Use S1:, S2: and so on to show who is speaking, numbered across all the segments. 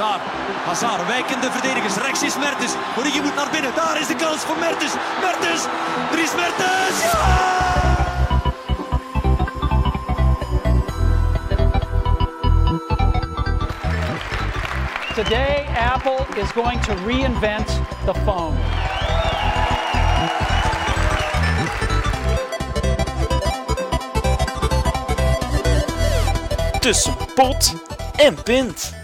S1: Hazard. Hazard, wijkende verdedigers. Rechts is Mertens. Origi moet naar binnen. Daar is de kans voor Mertens. Mertens. Dries Mertens. Ja!
S2: Today, Apple is going to reinvent the phone.
S3: Tussen pot en pint.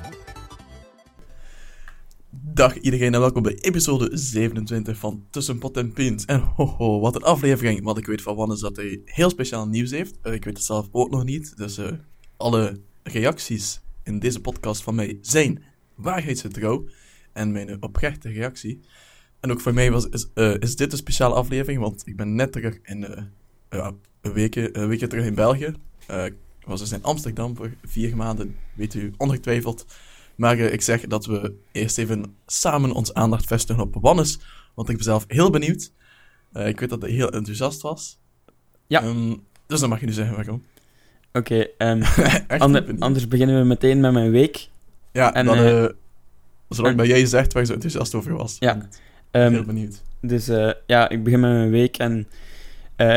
S4: Dag iedereen en welkom bij episode 27 van Tussen Pot en Pint. En hoho, wat een aflevering. Wat ik weet van Wannes dat hij heel speciaal nieuws heeft. Eh, ik weet het zelf ook nog niet. Dus eh, alle reacties in deze podcast van mij zijn waarheidsgetrouw. En mijn oprechte reactie. En ook voor mij was, is, eh, dit een speciale aflevering, want ik ben net terug in, een, weekje, een weekje terug in België. Ik was dus in Amsterdam voor vier maanden, weet u ongetwijfeld. Maar ik zeg dat we eerst even samen ons aandacht vestigen op Wannes, want ik ben zelf heel benieuwd. Eh, ik weet dat hij heel enthousiast was.
S5: Ja.
S4: Ehm, dus dan mag je nu zeggen waarom.
S5: Oké, ehm, ander-
S4: benieuwd.
S5: anders beginnen we meteen met mijn week.
S4: Ja,
S5: en,
S4: dan,
S5: eh,
S4: eh, zolang dat jij zegt waar je zo enthousiast over was.
S5: Ja.
S4: ben ik
S5: Ehm,
S4: heel benieuwd.
S5: dus ja, ik begin met mijn week en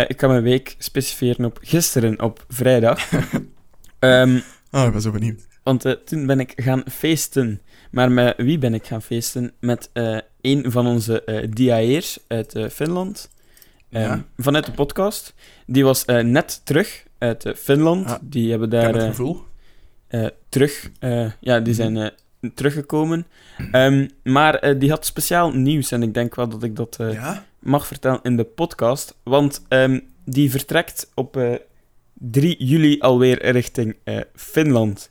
S5: ik kan mijn week specifieren op gisteren, op vrijdag. Ehm,
S4: Oh, ik ben zo benieuwd.
S5: Want eh, toen ben ik gaan feesten. Maar met wie ben ik gaan feesten? Met eh, een van onze DIA'ers uit Finland. Ehm,
S4: Ja.
S5: Vanuit de podcast. Die was net terug uit Finland.
S4: Ah,
S5: die hebben
S4: Ik heb
S5: daar...
S4: het gevoel.
S5: terug. ja, die zijn eh, teruggekomen. Ehm, maar die had speciaal nieuws en ik denk wel dat ik dat
S4: ja?
S5: mag vertellen in de podcast. Want ehm, die vertrekt op eh 3 juli alweer richting Finland.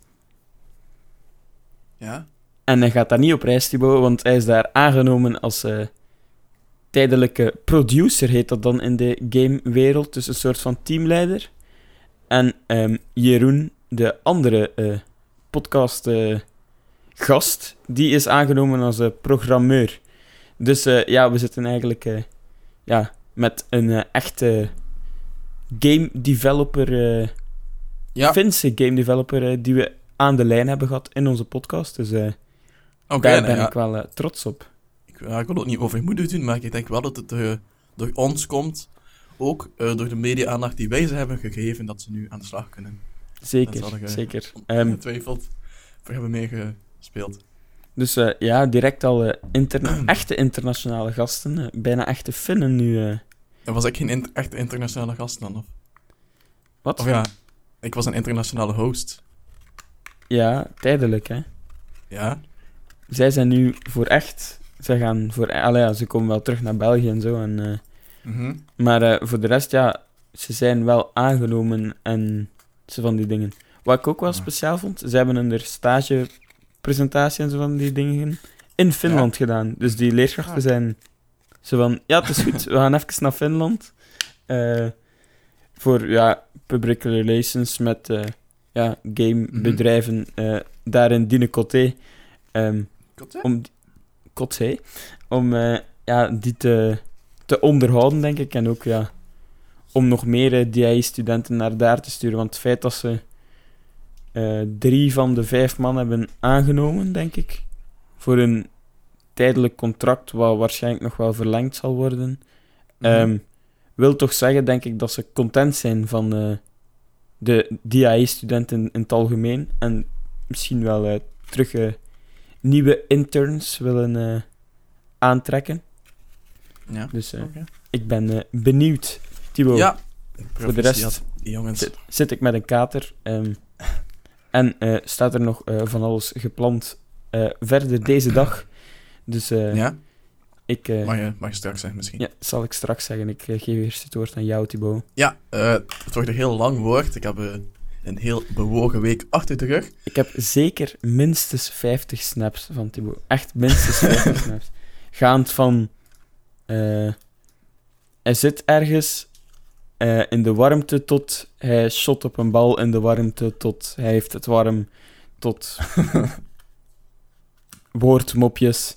S4: Ja?
S5: En hij gaat daar niet op reis, Thibaut, want hij is daar aangenomen als eh, tijdelijke producer, heet dat dan in de gamewereld. Dus een soort van teamleider. En ehm, Jeroen, de andere eh, podcast eh, gast, die is aangenomen als programmeur. Dus ja, we zitten eigenlijk ja, met een echte game developer,
S4: Ja,
S5: Finse game developer, die we aan de lijn hebben gehad in onze podcast. Dus eh,
S4: oké.
S5: daar
S4: nou
S5: ben
S4: ja.
S5: ik wel eh, trots op.
S4: Ik, ja, ik wil ook niet overmoedig doen, maar ik denk wel dat het eh, door ons komt. Ook door de media-aandacht die wij ze hebben gegeven, dat ze nu aan de slag kunnen.
S5: Zeker,
S4: ik,
S5: zeker. Ehm,
S4: Ongetwijfeld. We hebben meegespeeld.
S5: dus ja, direct al interna- echte internationale gasten. bijna echte Finnen nu.
S4: En was ik geen int- echt internationale gast dan? Of,
S5: Wat?
S4: of ja, ik was een internationale host.
S5: Ja, tijdelijk, hè.
S4: Ja?
S5: Zij zijn nu voor echt... Zij gaan voor... Allee, ja, ze komen wel terug naar België en zo. En, eh,
S4: Mhm.
S5: maar eh, voor de rest, ja, ze zijn wel aangenomen en zo van die dingen. Wat ik ook wel speciaal vond, ze hebben een stagepresentatie en zo van die dingen in Finland gedaan. Dus die leerkrachten
S4: Ah.
S5: zijn zo van, ja, het is goed, we gaan even naar Finland. Eh, voor, ja, public relations met, ja, gamebedrijven eh daar in Dine ehm
S4: Kot, hè?
S5: om, Coté, om eh, ja, die te, te onderhouden, denk ik. En ook ja, om nog meer eh, DI-studenten naar daar te sturen. Want het feit dat ze eh, drie van de vijf man hebben aangenomen, denk ik, voor een tijdelijk contract, wat waarschijnlijk nog wel verlengd zal worden,
S4: Mhm.
S5: ehm, wil toch zeggen, denk ik, dat ze content zijn van eh, de DI-studenten in het algemeen. En misschien wel eh, terug eh, nieuwe interns willen eh, aantrekken.
S4: ja.
S5: Dus ik ben benieuwd. Thibaut,
S4: Ja.
S5: voor de rest
S4: Jongens.
S5: zit, zit ik met een kater. ehm, en staat er nog van alles gepland verder deze dag. Dus
S4: Ja?
S5: Ik... eh,
S4: Mag je, mag je straks zeggen misschien.
S5: ja, zal ik straks zeggen. Ik eh, geef eerst het woord aan jou, Thibaut.
S4: Ja, eh, het wordt een heel lang woord. Ik heb een heel bewogen week achter de rug.
S5: Ik heb zeker minstens 50 snaps van Thibaut. Echt minstens 50 snaps. Gaand van... hij zit ergens in de warmte tot hij shot op een bal in de warmte tot hij heeft het warm tot woordmopjes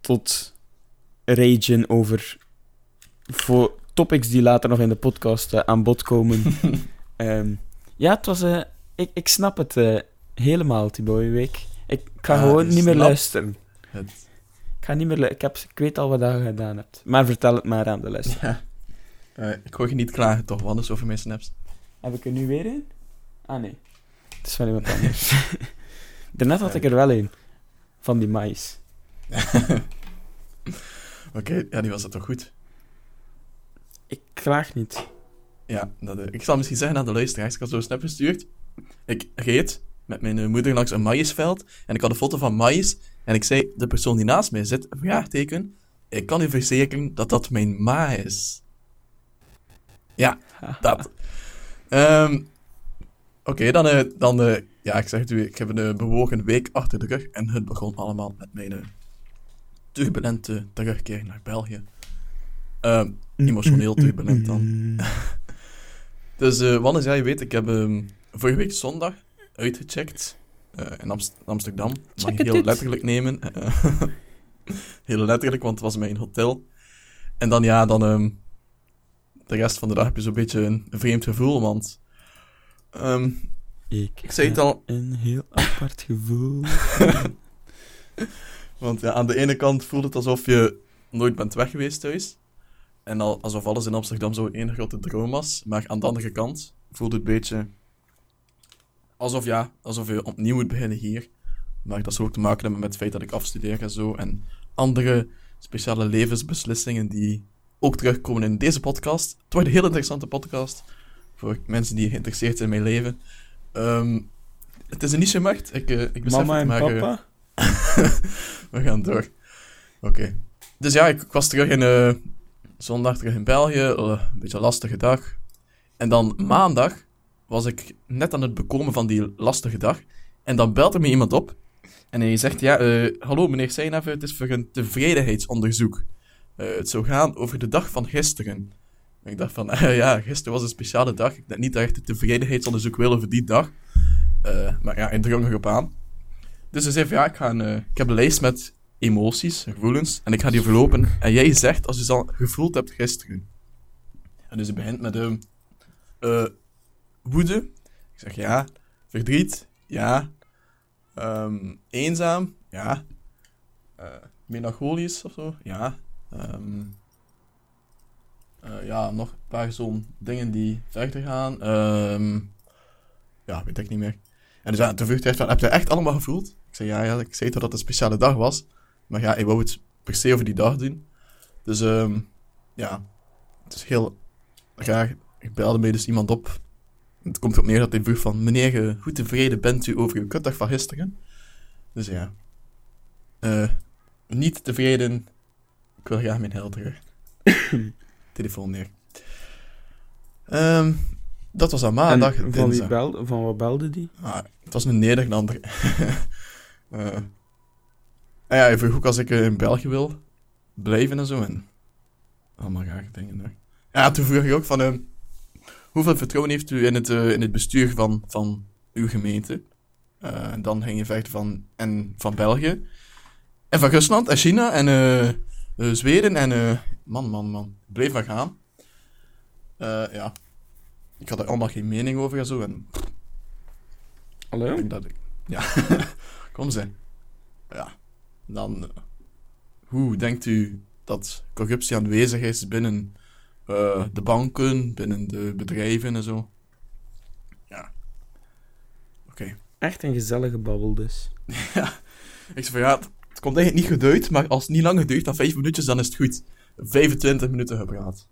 S5: tot ragen over voor topics die later nog in de podcast eh, aan bod komen. Ehm, ja, het was... eh, ik, ik snap het eh, helemaal, Thibaut, je week. Ik ga
S4: Ah,
S5: gewoon niet meer luisteren.
S4: Het,
S5: Ik ga niet meer ik, heb, ik weet al wat je gedaan hebt. Maar vertel het maar aan de luisteraar.
S4: ja. Ik hoor je niet klagen toch, Wannes, over mijn snaps.
S5: Heb ik er nu weer een? Ah, nee. Het is van iemand anders. Daarnet had ik er wel een. Van die mais.
S4: Oké, ja, die was het toch goed.
S5: Ik klaag niet.
S4: Ja, dat, eh, ik zal misschien zeggen aan de luisteraars. Ik had zo'n snap gestuurd. Ik reed met mijn eh, moeder langs een maïsveld. En ik had een foto van maïs. En ik zei, de persoon die naast mij zit, vraagteken. Ik kan u verzekeren dat dat mijn ma is. Ja, dat. Ehm, Oké, dan, eh, dan ja, ik zeg het u, ik heb een bewogen week achter de rug. En het begon allemaal met mijn turbulente terugkeer naar België. Ehm, emotioneel turbulent dan. Dus, eh Wannes, ja, je weet, ik heb ehm, vorige week zondag uitgecheckt eh, in Amst- Amsterdam. Mag
S5: Check
S4: je heel
S5: it.
S4: letterlijk nemen. Heel letterlijk, want het was mijn hotel. En dan, ja, dan... ehm, de rest van de dag heb je zo'n beetje een, een vreemd gevoel, want... ehm,
S5: Ik,
S4: ik zei het
S5: heb
S4: al,
S5: Een heel apart gevoel.
S4: want ja, aan de ene kant voelt het alsof je nooit bent weg geweest thuis. En al, alsof alles in Amsterdam zo één grote droom was. Maar aan de andere kant voelt het een beetje alsof, ja, alsof je opnieuw moet beginnen hier. Maar dat zou ook te maken hebben met het feit dat ik afstudeer en zo. En andere speciale levensbeslissingen die ook terugkomen in deze podcast. Het wordt een heel interessante podcast voor mensen die geïnteresseerd zijn in mijn leven. Ehm, het is een niche-markt. Ik, eh, ik besef
S5: Mama
S4: het,
S5: en
S4: maar, eh,
S5: papa?
S4: we gaan door. Oké. Dus ja, ik, ik was terug in... eh, zondag terug in België. eh, een beetje een lastige dag. En dan maandag was ik net aan het bekomen van die lastige dag. En dan belt er me iemand op. En hij zegt, ja, eh, hallo meneer Seinave, het is voor een tevredenheidsonderzoek. Het zou gaan over de dag van gisteren. En ik dacht van, ja, gisteren was een speciale dag. Ik denk niet dat ik echt een tevredenheidsonderzoek wil over die dag. Maar ja, hij drong erop aan. Dus hij zei van, ja, ik, ga eh, ik heb een lijst met emoties, gevoelens, en ik ga die verlopen. En jij zegt als je ze al gevoeld hebt gisteren. En dus hij begint met eh, woede. Ik zeg ja. Verdriet, ja. Ehm, eenzaam, ja. Eh, melancholisch of zo, ja. Ehm, eh, ja, nog een paar zo'n dingen die verder gaan. Ja, weet ik niet meer. En dus ja, toen vroeg hij van, heb je echt allemaal gevoeld? Ik zei, ja, ja, ik zei toch dat het een speciale dag was. Maar ja, ik wou het per se over die dag doen. Dus ehm, ja, het is heel graag. Ik belde mij dus iemand op. Het komt erop neer dat hij vroeg van, meneer, hoe tevreden bent u over uw kutdag van gisteren? Dus ja, Eh, niet tevreden. Ik wil graag mijn geld terug. Telefoon neer. Ehm, dat was aan maandag.
S5: en van, wie belde, van wat belde die?
S4: Ah, het was een Nederlander. Eh, en ja, hij vroeg ook als ik eh, in België wil blijven en zo. En allemaal rare dingen. Hoor. Ja, toen vroeg ik ook van... eh, hoeveel vertrouwen heeft u in het, eh, in het bestuur van, van uw gemeente? En dan ging je verder van... En van België. En van Rusland en China en Zweden en... man, man, man. Bleef maar gaan. Ja. Ik had er allemaal geen mening over en zo. En
S5: Hallo?
S4: ik denk dat ik... Ja, kom ze. Ja, dan... hoe denkt u dat corruptie aanwezig is binnen eh, de banken, binnen de bedrijven en zo? Ja. Oké.
S5: Echt een gezellige babbel dus.
S4: Ik zei van ja, het, het komt eigenlijk niet geduid, maar als het niet lang geduurd dan 5 minuutjes, dan is het goed. 25 minuten gepraat.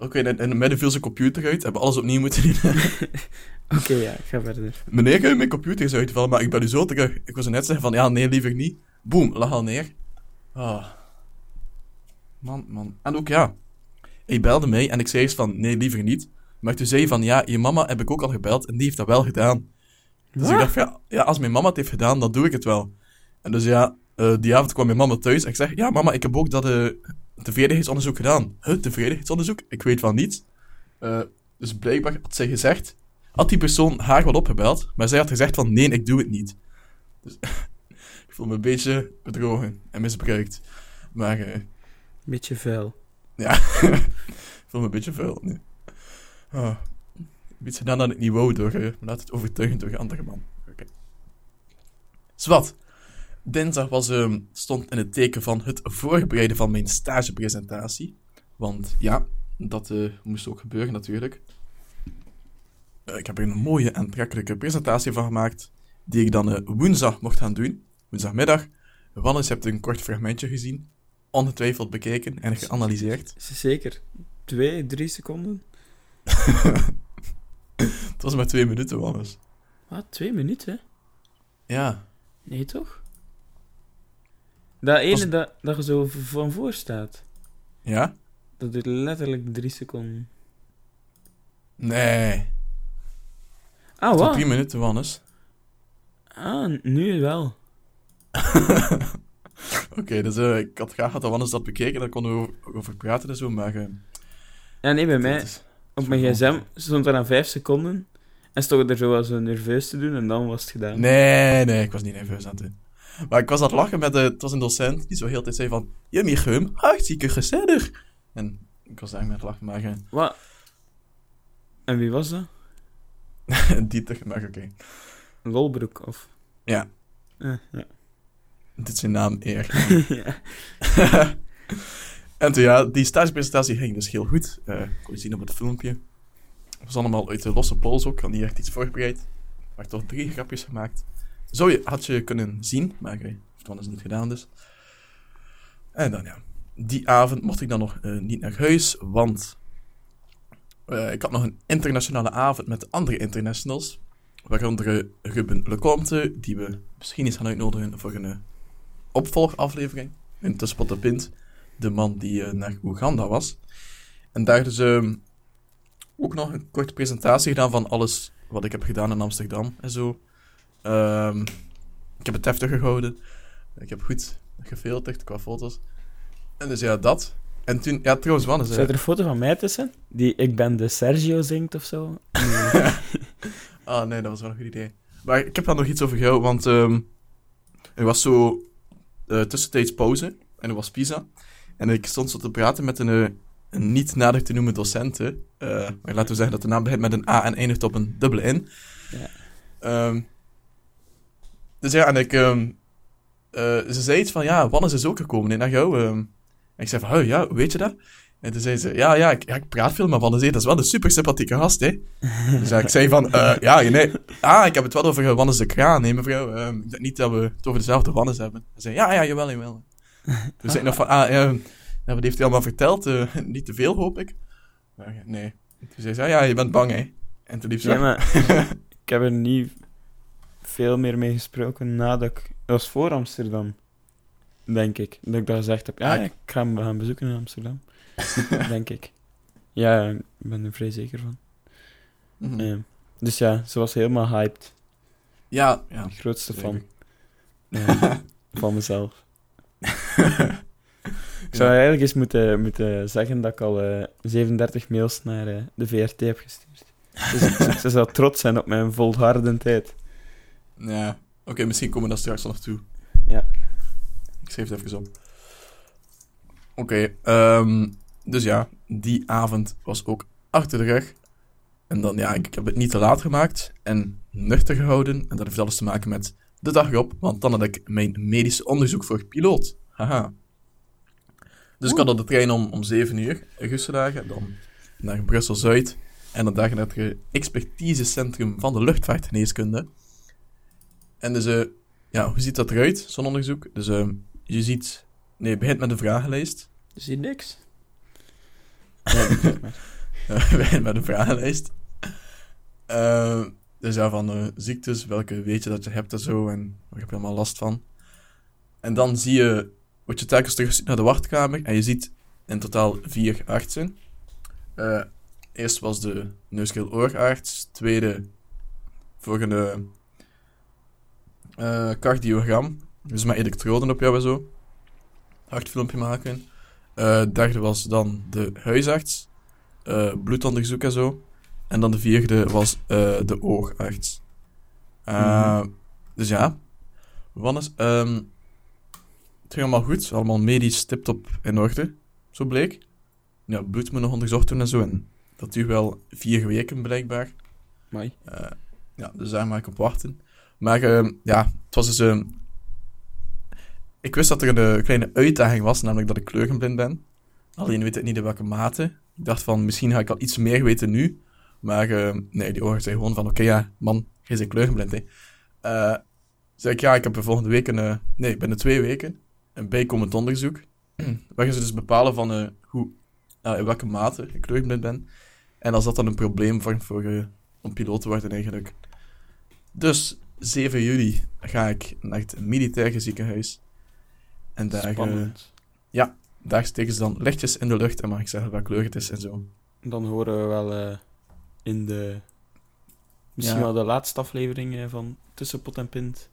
S4: Oké, en, en midden viel zijn computer uit, hebben alles opnieuw moeten doen.
S5: Oké, ja, ga verder.
S4: Meneer, mijn computer eens uitvallen, maar ik ben u zo terug. Ik was net zeggen van, ja, nee, liever niet. Boom, lag al neer. Ah. Man, man. En ook, ja. Hij belde mij en ik zei eerst van, nee, liever niet. Maar toen zei hij van, ja, je mama heb ik ook al gebeld en die heeft dat wel gedaan. Dus ik dacht ja, ja, als mijn mama het heeft gedaan, dan doe ik het wel. En dus ja, eh, die avond kwam mijn mama thuis en ik zeg, ja, mama, ik heb ook dat eh tevredenheidsonderzoek gedaan. Huh, tevredenheidsonderzoek? Ik weet van niets. Eh, dus blijkbaar had zij gezegd, had die persoon haar wel opgebeld, maar zij had gezegd van, nee, ik doe het niet. Dus ik voel me een beetje bedrogen en misbruikt. Maar eh,
S5: Beetje vuil.
S4: ja, ik voel me een beetje vuil nu. Ah, iets gedaan ik niet wou door, eh, laat het overtuigen door een andere man. Oké. Zwat. Dinsdag was, ehm, stond in het teken van het voorbereiden van mijn stagepresentatie. Want ja, dat eh, moest ook gebeuren natuurlijk. Eh, ik heb er een mooie aantrekkelijke presentatie van gemaakt, die ik dan eh, woensdag mocht gaan doen. Woensdagmiddag. Wannes hebt een kort fragmentje gezien, ongetwijfeld bekeken en geanalyseerd.
S5: Zeker. Twee, drie seconden?
S4: Het was maar twee minuten, Wannes.
S5: Wat? Twee minuten?
S4: Ja.
S5: Nee, toch? Dat ene
S4: Was-
S5: dat, dat je zo van voor staat,
S4: Ja?
S5: dat duurt letterlijk drie seconden.
S4: Nee.
S5: Ah, wat?
S4: drie minuten, Wannes.
S5: Ah, nu wel.
S4: Oké, dus eh, ik had graag dat Wannes dat bekeken, daar konden we over, over praten en zo, maar... eh,
S5: Ja, nee, bij mij,
S4: is-
S5: op mijn gsm stond er aan vijf seconden. En stond er zo wel zo nerveus te doen en dan was het gedaan.
S4: Nee, nee, ik was niet nerveus aan het doen. Maar ik was aan het lachen met de... Het was een docent die zo heel de tijd zei van... Je Michum, hartstikke gezellig. En ik was daar met lachen, maar... eh,
S5: Wat? En wie was dat?
S4: Dieter, maar oké.
S5: Lolbroek, of...
S4: Ja.
S5: Eh, ja.
S4: Dit is zijn naam eer.
S5: ja.
S4: en toen ja, die stagepresentatie ging dus heel goed. Eh kon je zien op het filmpje. Het was allemaal uit de losse pols ook. Had niet echt iets voorbereid. Maar toch drie grapjes gemaakt. Zo je, had je kunnen zien, maar ik heeft het niet gedaan dus. En dan ja, die avond mocht ik dan nog eh, niet naar huis, want eh, ik had nog een internationale avond met andere internationals. Waaronder eh, Ruben Lecomte, die we misschien eens gaan uitnodigen voor een opvolgaflevering. In Tussenpot de Pint, de man die naar Oeganda was. En daar dus ehm, ook nog een korte presentatie gedaan van alles wat ik heb gedaan in Amsterdam en zo. Ehm, ik heb het heftig gehouden. Ik heb goed gefilterd qua foto's. En dus ja, dat. En toen, ja, trouwens, Wannes.
S5: Zit
S4: eh,
S5: er een foto van mij tussen? Die Ik ben de Sergio zingt of zo?
S4: Ah, nee, dat was wel een goed idee. Maar ik heb daar nog iets over jou, want ehm, er was zo eh, tussentijds pauze en er was Pisa. En ik stond zo te praten met een, eh, een niet nader te noemen docent. hè. Eh, maar laten we zeggen dat de naam begint met een A en eindigt op een dubbele N.
S5: Ja.
S4: Ehm, dus ja, en ik... ehm, eh, ze zei iets van, ja, Wannes is ook gekomen hè, naar jou. en ik zei van, oh, ja, weet je dat? En toen zei ze, ja, ja, ik, ja, ik praat veel met Wannes, hè. dat is wel een super sympathieke gast, hè. Dus ja, ik zei van, eh, ja, nee. Ah, ik heb het wel over eh, Wannes de Kraan, hè, mevrouw. Ehm, ik denk niet dat we het over dezelfde Wannes hebben. Hij zei, ja, ja, jawel, jawel. Toen zei ik nog van, ah, ehm, ja, wat heeft hij allemaal verteld? Eh, niet te veel, hoop ik. Maar, nee. Toen zei ze, ja, ja, je bent bang, hè. En toen liep ze
S5: Ja, maar ik heb er niet veel meer mee gesproken nadat ik... Dat was voor Amsterdam, denk ik. Dat ik dat gezegd heb. Ja,
S4: Ah,
S5: ik ga hem gaan bezoeken in Amsterdam. denk ik. Ja, ik ben er vrij zeker van.
S4: Mhm.
S5: Dus ja, ze was helemaal hyped.
S4: Ja, ja.
S5: De grootste fan van mezelf. Ik zou eigenlijk eens moeten, moeten zeggen dat ik al eh, 37 mails naar eh, de VRT heb gestuurd. Dus ze, ze zou trots zijn op mijn volhardendheid.
S4: Ja. Oké, misschien komen we daar straks nog toe.
S5: Ja.
S4: Ik schreef het even op. Oké, ehm, dus ja, die avond was ook achter de rug. En dan, ja, ik, heb het niet te laat gemaakt en nuchter gehouden. En dat heeft alles te maken met de dag erop, want dan had ik mijn medische onderzoek voor piloot. Haha. Dus ik had op de trein om, om 7 uur, Gussedagen, dan naar Brussel-Zuid. En dan daar naar het expertisecentrum van de luchtvaartgeneeskunde. En dus, eh, ja, hoe ziet dat eruit, zo'n onderzoek? Dus eh, je ziet, nee, begint met een vragenlijst.
S5: Je niks? Ja.
S4: Het begint met een vragenlijst. Eh, dus ja, van eh, ziektes, welke weet je dat je hebt en zo, en waar heb je allemaal last van. En dan zie je, word je telkens teruggestuurd naar de wachtkamer, en je ziet in totaal vier artsen. Eh, eerst was de neuskeeloorarts, tweede voor een eh, cardiogram, dus met elektroden op jou en zo. Hartfilmpje maken. Eh derde was dan de huisarts, eh, bloedonderzoek en zo. En dan de vierde was de oogarts. Eh, Dus ja, Wannes, ehm het ging allemaal goed, allemaal medisch tip-top in orde, zo bleek. Ja, bloed moet nog onderzocht worden en zo, en dat duurt wel vier weken blijkbaar.
S5: Mai.
S4: Ja, dus daar mag ik op wachten. Maar ehm, ja, het was dus... ehm, ik wist dat er een eh, kleine uitdaging was, namelijk dat ik kleurenblind ben. Alleen weet ik niet in welke mate. Ik dacht van, misschien ga ik al iets meer weten nu. Maar ehm, nee, die ogen zei gewoon van, oké, ja, man, jij bent kleurenblind, hè. Eh, zei ik, ja, ik heb de volgende week een... eh, nee, binnen twee weken een bijkomend onderzoek. Waarin ze dus bepalen van hoe, in welke mate ik kleurenblind ben. En als dat dan een probleem vormt voor, om piloot te worden eigenlijk. Dus 7 juli ga ik naar het militaire ziekenhuis. En daar, eh,
S5: Spannend.
S4: daar steken ze dan lichtjes in de lucht en mag ik zeggen welke kleur het is en zo.
S5: Dan horen we wel eh, in de... Misschien
S4: Ja.
S5: wel de laatste aflevering eh, van Tussen Pot en Pint.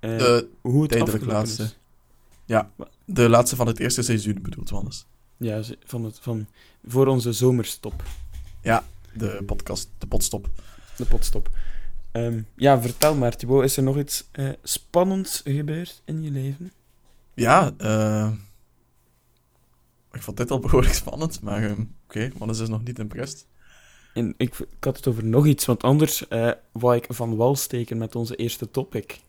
S5: eh,
S4: De,
S5: hoe het
S4: tijdelijk laatste.
S5: is.
S4: de laatste van het eerste seizoen bedoelt Wannes.
S5: Ja, van het, van, voor onze zomerstop.
S4: De podcast, de potstop.
S5: De potstop. Ehm, ja, vertel maar, Thibaut. Is er nog iets eh, spannends gebeurd in je leven?
S4: Ja, eh ik vond dit al behoorlijk spannend, maar ehm, oké, Wannes is nog niet impressed.
S5: En ik, ik had het over nog iets, want anders eh wou ik van wal steken met onze eerste topic.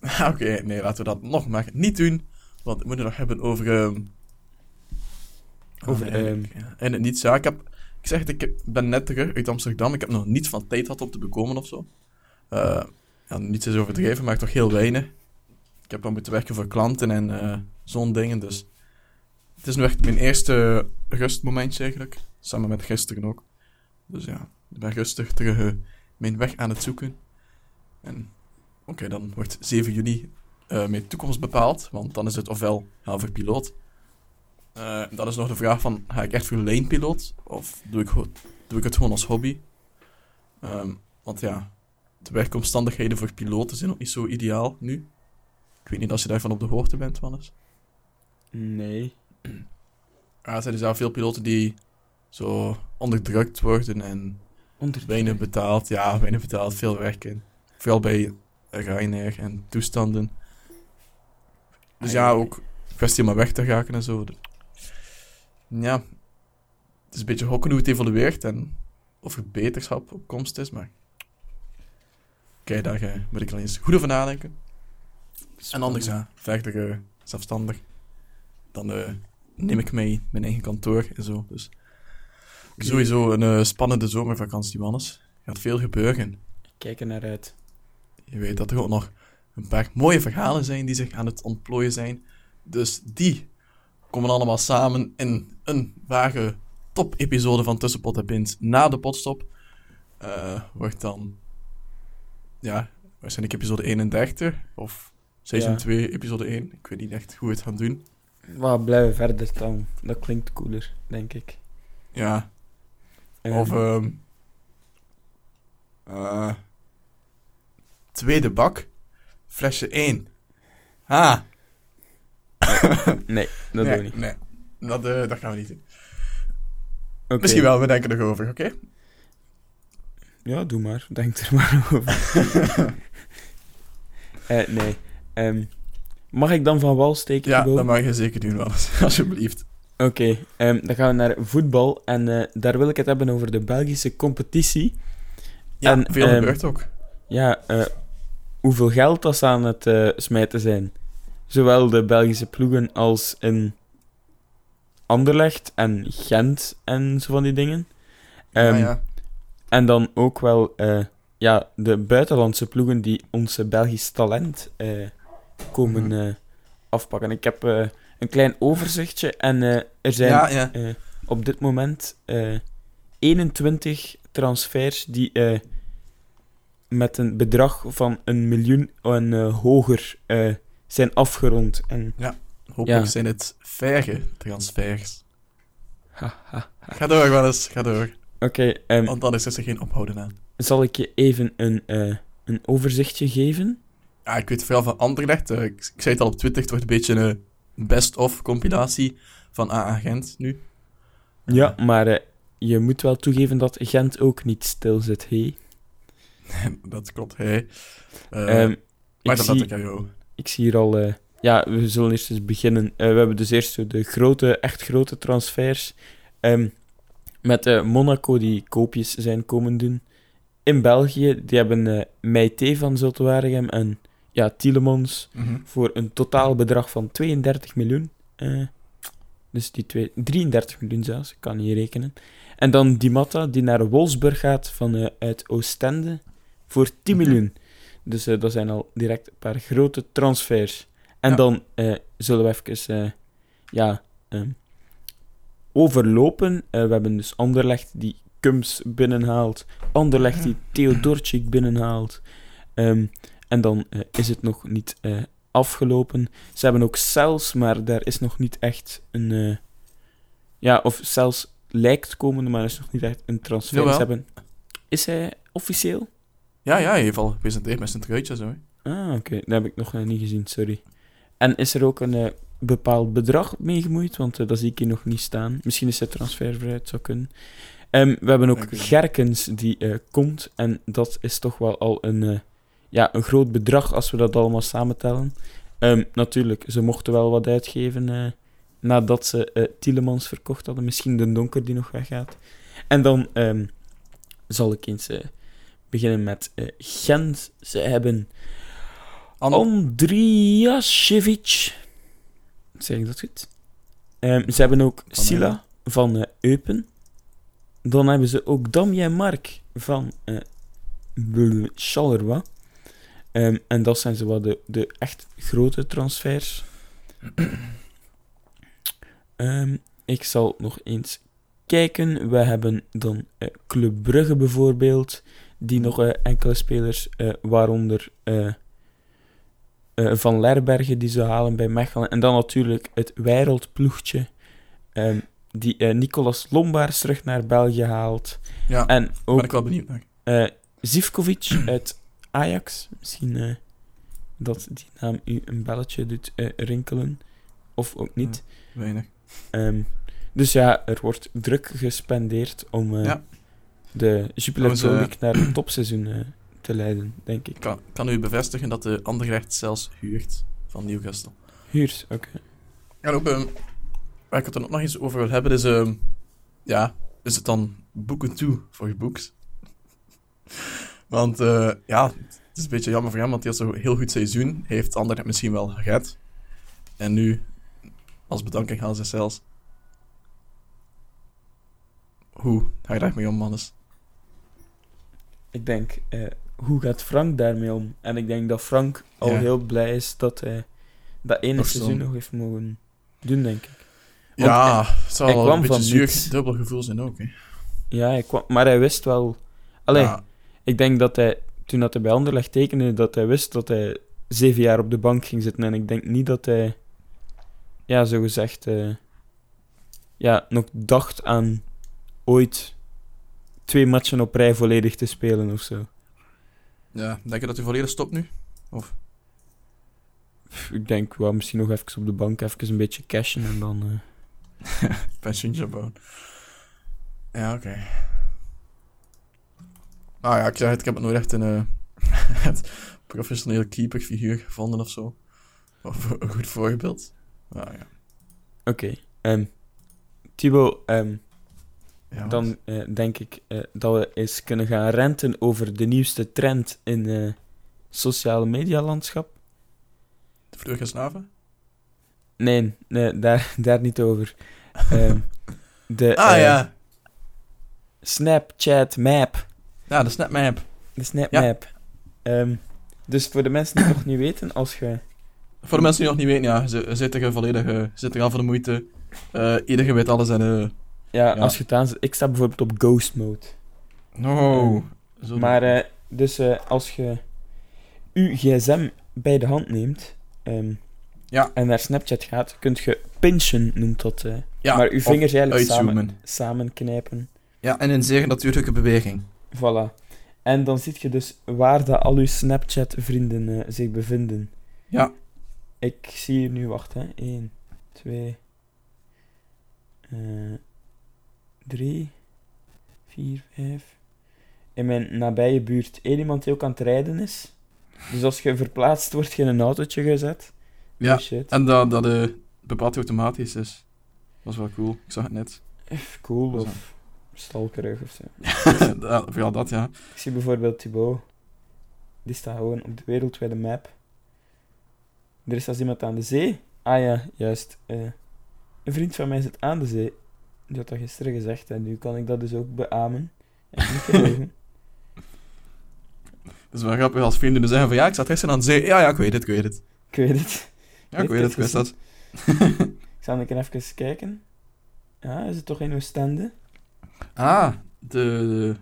S4: Oké, nee, laten we dat nog maar niet doen. Want we moeten het nog hebben over. ehm,
S5: Over,
S4: ja, En het niets. Ja, ik, heb, ik zeg het, ik ben net terug uit Amsterdam. Ik heb nog niets van tijd gehad om te bekomen of zo. Eh, ja, niets is overdreven, maar toch heel weinig. Ik heb dan moeten werken voor klanten en eh, zo'n dingen. Dus het is nu echt mijn eerste rustmomentje eigenlijk. Samen met gisteren ook. Dus ja, ik ben rustig terug eh, mijn weg aan het zoeken. En oké, dan wordt 7 juni mijn toekomst bepaald. Want dan is het ofwel voor piloot. Dan is nog de vraag van, ga ik echt voor lijnpiloot? Of doe ik, doe ik het gewoon als hobby? Ehm, want ja, de werkomstandigheden voor piloten zijn ook niet zo ideaal nu. Ik weet niet als je daarvan op de hoogte bent, Wannes.
S5: Nee.
S4: Ja, er zijn dus al veel piloten die zo onderdrukt worden en
S5: Onder...
S4: weinig betaald. Ja, weinig betaald, veel werken. Vooral bij Ryanair en toestanden. Dus ja, ook kwestie om maar weg te raken en zo. Ja, het is een beetje hokken hoe het evolueert en of er beterschap op komst is, maar... Oké, daar eh, moet ik al eens goed over nadenken. En anders, ja, verder eh, zelfstandig. Dan eh, neem ik mee mijn eigen kantoor en zo. Dus sowieso een eh, spannende zomervakantie, Wannes. Gaat veel gebeuren.
S5: Kijk er naar uit.
S4: Je weet dat er ook nog een paar mooie verhalen zijn die zich aan het ontplooien zijn. Dus die komen allemaal samen in een ware top-episode van Tussenpot en Pint na de potstop. Wordt dan, ja, waarschijnlijk episode 31 of seizoen
S5: Ja.
S4: 2, episode 1. Ik weet niet echt hoe we het gaan doen.
S5: We blijven verder dan. Dat klinkt cooler, denk ik.
S4: Ja, Of ehm eh, tweede bak, flesje 1. Ha!
S5: nee, dat
S4: nee,
S5: doen we niet.
S4: Nee, dat, eh, dat gaan we niet doen.
S5: Oké.
S4: Misschien wel, we denken erover, oké?
S5: Ja, doe maar. Denk er maar over. Eh, nee. Ehm, mag ik dan van wal steken?
S4: Ja,
S5: Thibaut?
S4: dat mag je zeker doen, wel eens, alsjeblieft.
S5: Oké, ehm, dan gaan we naar voetbal. En eh, daar wil ik het hebben over de Belgische competitie.
S4: Ja,
S5: En,
S4: veel
S5: ehm,
S4: gebeurt ook.
S5: Ja, eh, hoeveel geld dat ze aan het eh, smijten zijn. Zowel de Belgische ploegen als in Anderlecht en Gent en zo van die dingen.
S4: ja,
S5: Ehm,
S4: ja.
S5: En dan ook wel eh, ja, de buitenlandse ploegen die onze Belgisch talent eh, komen
S4: Mhm.
S5: eh, afpakken. Ik heb een klein overzichtje en er zijn
S4: ja, ja.
S5: op dit moment eh 21 transfers die met een bedrag van een miljoen en hoger zijn afgerond. En,
S4: Hopelijk
S5: ja.
S4: zijn het verre transfers.
S5: ha, ha.
S4: Ga door, wel eens, ga door.
S5: Oké, ehm,
S4: Want anders is er geen ophouden aan.
S5: zal ik je even een, eh, een overzichtje geven?
S4: Ja, ik weet vooral van Anderlecht. eh, ik, ik zei het al op Twitter, het wordt een beetje een best-of compilatie van AA Gent nu.
S5: Ja, maar eh, je moet wel toegeven dat Gent ook niet stil zit, hé.
S4: dat klopt, hey. Eh,
S5: Ehm,
S4: maar dat laat
S5: zie,
S4: ik
S5: ik zie hier al... ja, we zullen eerst eens beginnen. We hebben dus eerst de grote, echt grote transfers. Ehm, met eh, Monaco die koopjes zijn komen doen. in België. Die hebben eh Meite van Zulte Waregem en ja, Tielemans
S4: Mhm.
S5: voor een totaal bedrag van 32 miljoen. eh, dus die twee, 33 miljoen zelfs, ik kan niet rekenen. En dan Di Matta, die naar Wolfsburg gaat van, eh, uit Oostende voor 10
S4: Mhm.
S5: miljoen. Dus dat zijn al direct een paar grote transfers. En
S4: Ja.
S5: dan zullen we even ja, ehm, overlopen. Eh, we hebben dus Anderlecht die Kums binnenhaalt. Anderlecht die Theodorczyk binnenhaalt. Ehm, en dan eh, is het nog niet eh, afgelopen. Ze hebben ook Cels, maar daar is nog niet echt een... eh, ja, of Cels lijkt komende, maar er is nog niet echt een transfer.
S4: Jawel.
S5: Ze hebben... Is hij officieel?
S4: Ja, ja, hij heeft al gepresenteerd met zijn truitje zo. hè.
S5: Ah, oké. Dat heb ik nog niet gezien, sorry. En is er ook een eh, bepaald bedrag mee gemoeid? Want eh, dat zie ik hier nog niet staan. Misschien is het transfervrij, het zou kunnen. Ehm, we hebben ook. Gerkens die eh, komt. En dat is toch wel al een, eh, ja, een groot bedrag als we dat allemaal samentellen. Ehm, natuurlijk, ze mochten wel wat uitgeven nadat ze Tielemans verkocht hadden. Misschien de Donker die nog weggaat. En dan ehm, zal ik eens beginnen met Gent. Ze hebben
S4: An-
S5: Andrijasevic. Zeg ik dat goed? Ehm, ze hebben ook
S4: Van
S5: Sila van eh, Eupen. Dan hebben ze ook Damien Mark van Charleroi. Ehm, en dat zijn zo wat de, de echt grote transfers. Ehm, ik zal nog eens kijken. We hebben dan eh, Club Brugge bijvoorbeeld, die nog enkele spelers, waaronder eh, Van Lerbergen, die ze halen bij Mechelen. En dan natuurlijk het wereldploegtje, ehm, die eh, Nicolas Lombaars terug naar België haalt.
S4: Ja,
S5: En
S4: ben
S5: ook
S4: ik wel benieuwd naar.
S5: eh Zivkovic uit Ajax. Misschien dat die naam u een belletje doet rinkelen. Of ook niet.
S4: Weinig.
S5: Ehm, dus ja, er wordt druk gespendeerd om
S4: Ja.
S5: de Jupiler League naar een topseizoen te leiden, denk ik.
S4: Kan, kan u bevestigen dat de Anderlecht zelfs huurt van Newcastle.
S5: Huurs, oké.
S4: En ook, ehm, waar ik het er ook nog eens over wil hebben, is... ehm, ja, is het dan boeken toe voor je boeks? want eh, ja, het is een beetje jammer voor hem, want hij had zo'n heel goed seizoen. Heeft Anderlecht misschien wel gered. En nu, als bedanking gaan ze zelfs. Hoe ga je daarmee om, mannes?
S5: Ik denk, eh, hoe gaat Frank daarmee om? En ik denk dat Frank al
S4: Ja.
S5: heel blij is dat hij dat ene seizoen nog heeft mogen doen, denk ik. Want
S4: Ja, het zal
S5: hij
S4: wel
S5: kwam
S4: een beetje zuur, dubbel gevoel zijn ook. Hè.
S5: Ja, hij kwam, maar hij wist wel... Allee,
S4: Ja,
S5: Ik denk dat hij, toen dat hij bij Anderlecht tekende, dat hij wist dat hij zeven jaar op de bank ging zitten. En ik denk niet dat hij, ja, zo gezegd, eh, ja, nog dacht aan ooit twee matchen op rij volledig te spelen of zo.
S4: Ja, denk je dat hij volledig stopt nu?
S5: Pff, Ik denk, wel misschien nog even op de bank, even een beetje cashen en dan... eh,
S4: Pensioentje bouwen. Ja, oké. Nou ja, ik zeg het, ik heb het nooit echt een het professionele keeperfiguur gevonden of zo. Of een goed voorbeeld. Nou ja.
S5: Oké. ehm, Thibaut, ehm,
S4: ja
S5: dan eh, denk ik eh, dat we eens kunnen gaan renten over de nieuwste trend in eh sociale media landschap.
S4: De vleugelsnaven?
S5: Nee, nee daar, daar niet over. Ehm, de
S4: Ah ja.
S5: Snapchat map.
S4: Ja, de snapmap.
S5: De Snap map. Ehm, dus voor de mensen die het nog niet weten, als je...
S4: Voor de mensen die nog niet weten, ja, ze zitten er volledig, zitten al voor de moeite. Iedereen weet alles en
S5: Ja,
S4: Ja.
S5: als je het aanzet... Ik sta bijvoorbeeld op ghost mode.
S4: no. Zo
S5: Maar eh, dus eh, als je uw gsm bij de hand neemt ehm,
S4: Ja.
S5: en naar Snapchat gaat, kunt je pinchen, noemt dat. eh.
S4: ja,
S5: maar uw vingers eigenlijk samen,
S4: uitzoomen.
S5: samen knijpen.
S4: Ja, en een zeer natuurlijke beweging.
S5: Voilà. En dan zie je dus waar dat al uw Snapchat-vrienden zich bevinden.
S4: Ja.
S5: Ik zie hier nu, wacht hè. 1, 2, 3, 4, 5. In mijn nabije buurt één iemand die ook aan het rijden is. Dus als je verplaatst wordt, je in een autootje gezet.
S4: Ja,
S5: Oh shit.
S4: En dat, dat eh bepaald automatisch is. Dat is wel cool. Ik zag het net.
S5: Cool, of... Stalkerig of zo.
S4: Ja, Vooral dat, ja.
S5: Ik zie bijvoorbeeld Thibaut. Die staat gewoon op de wereldwijde map. Er is zelfs iemand aan de zee. Ah ja, juist. eh, een vriend van mij zit aan de zee. Die had dat gisteren gezegd en nu kan ik dat dus ook beamen. En niet geloven.
S4: Het is wel grappig als vrienden nu zeggen van ja, ik zat gisteren aan de zee. Ja, ja, ik weet het, ik weet het.
S5: ik weet het.
S4: Ja, ik weet het, ik wist dat.
S5: Ik zal een keer even kijken. Ja, is het toch in Oostende?
S4: Ah, de... de...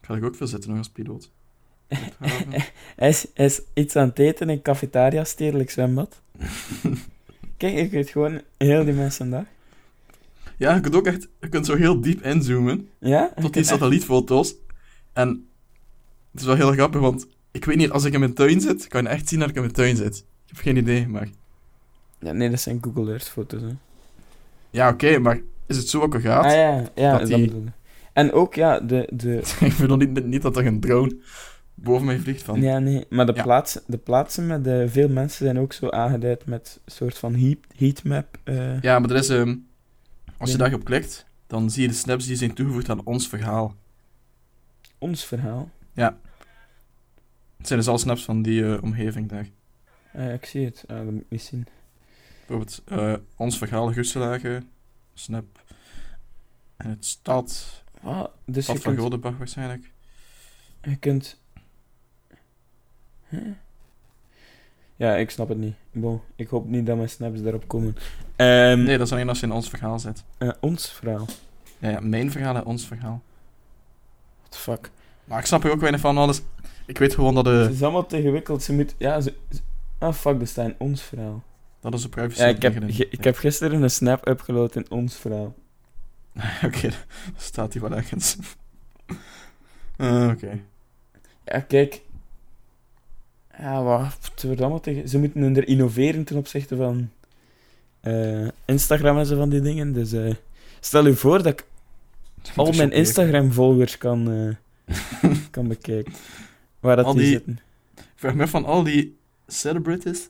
S4: Ik ga er ook veel zitten nog als piloot.
S5: Hij is, hij is iets aan het eten in cafetaria, stedelijk zwembad. Kijk, ik weet gewoon heel die mensen dag.
S4: Ja, je kunt ook echt... Je kunt zo heel diep inzoomen.
S5: Ja?
S4: Tot die satellietfoto's. En het is wel heel grappig, want ik weet niet, als ik in mijn tuin zit, kan je echt zien dat ik in mijn tuin zit. Ik heb geen idee, maar...
S5: Ja, nee, dat zijn Google Earth foto's. Hè.
S4: Ja, oké, maar is het zo ook een gaat?
S5: Ah ja, ja
S4: Dat die-.
S5: En ook, ja, de... de
S4: ik bedoel niet, niet dat er een drone boven mij vliegt van...
S5: ja, nee, maar de,
S4: Ja.
S5: plaatsen, de plaatsen met de veel mensen zijn ook zo aangeduid met een soort van heat, heatmap. eh
S4: Ja, maar er is... ehm, als je
S5: Ja.
S4: daarop klikt, dan zie je de snaps die zijn toegevoegd aan ons verhaal.
S5: Ons verhaal.
S4: Het zijn dus al snaps van die eh, omgeving daar.
S5: Ja, ik zie het. Ah, dat moet ik niet zien.
S4: Bijvoorbeeld eh, ons verhaal, Gusselagen, snap. En het stad,
S5: Ah, dus
S4: stad
S5: je
S4: van
S5: kunt,
S4: Godebach waarschijnlijk.
S5: je kunt... Huh? Ja, ik snap het niet. Bon, ik hoop niet dat mijn snaps daarop komen. Ehm,
S4: Nee, dat is alleen als je in ons verhaal zit.
S5: eh, ons verhaal.
S4: Ja, ja, mijn verhaal en ons verhaal.
S5: What the fuck.
S4: Maar ik snap er ook weinig van alles. Ik weet gewoon dat, eh
S5: Het is allemaal te ingewikkeld. Ze moet... Ja, ze... Ah, fuck, er staat in ons verhaal.
S4: dat is een privacy.
S5: Ja, ik heb, ik heb gisteren een snap upgeload in ons verhaal.
S4: Oké, staat hij wel ergens. Eh, Oké.
S5: Ja, kijk. Ja, wat? Wordt allemaal tegen... Ze moeten er innoveren ten opzichte van eh, Instagram en zo van die dingen. Dus eh, stel u voor dat ik al mijn Instagram-volgers kan, eh, kan bekijken. Waar dat
S4: Al
S5: die,
S4: die-
S5: zitten.
S4: Ik vraag me af van al die celebrities,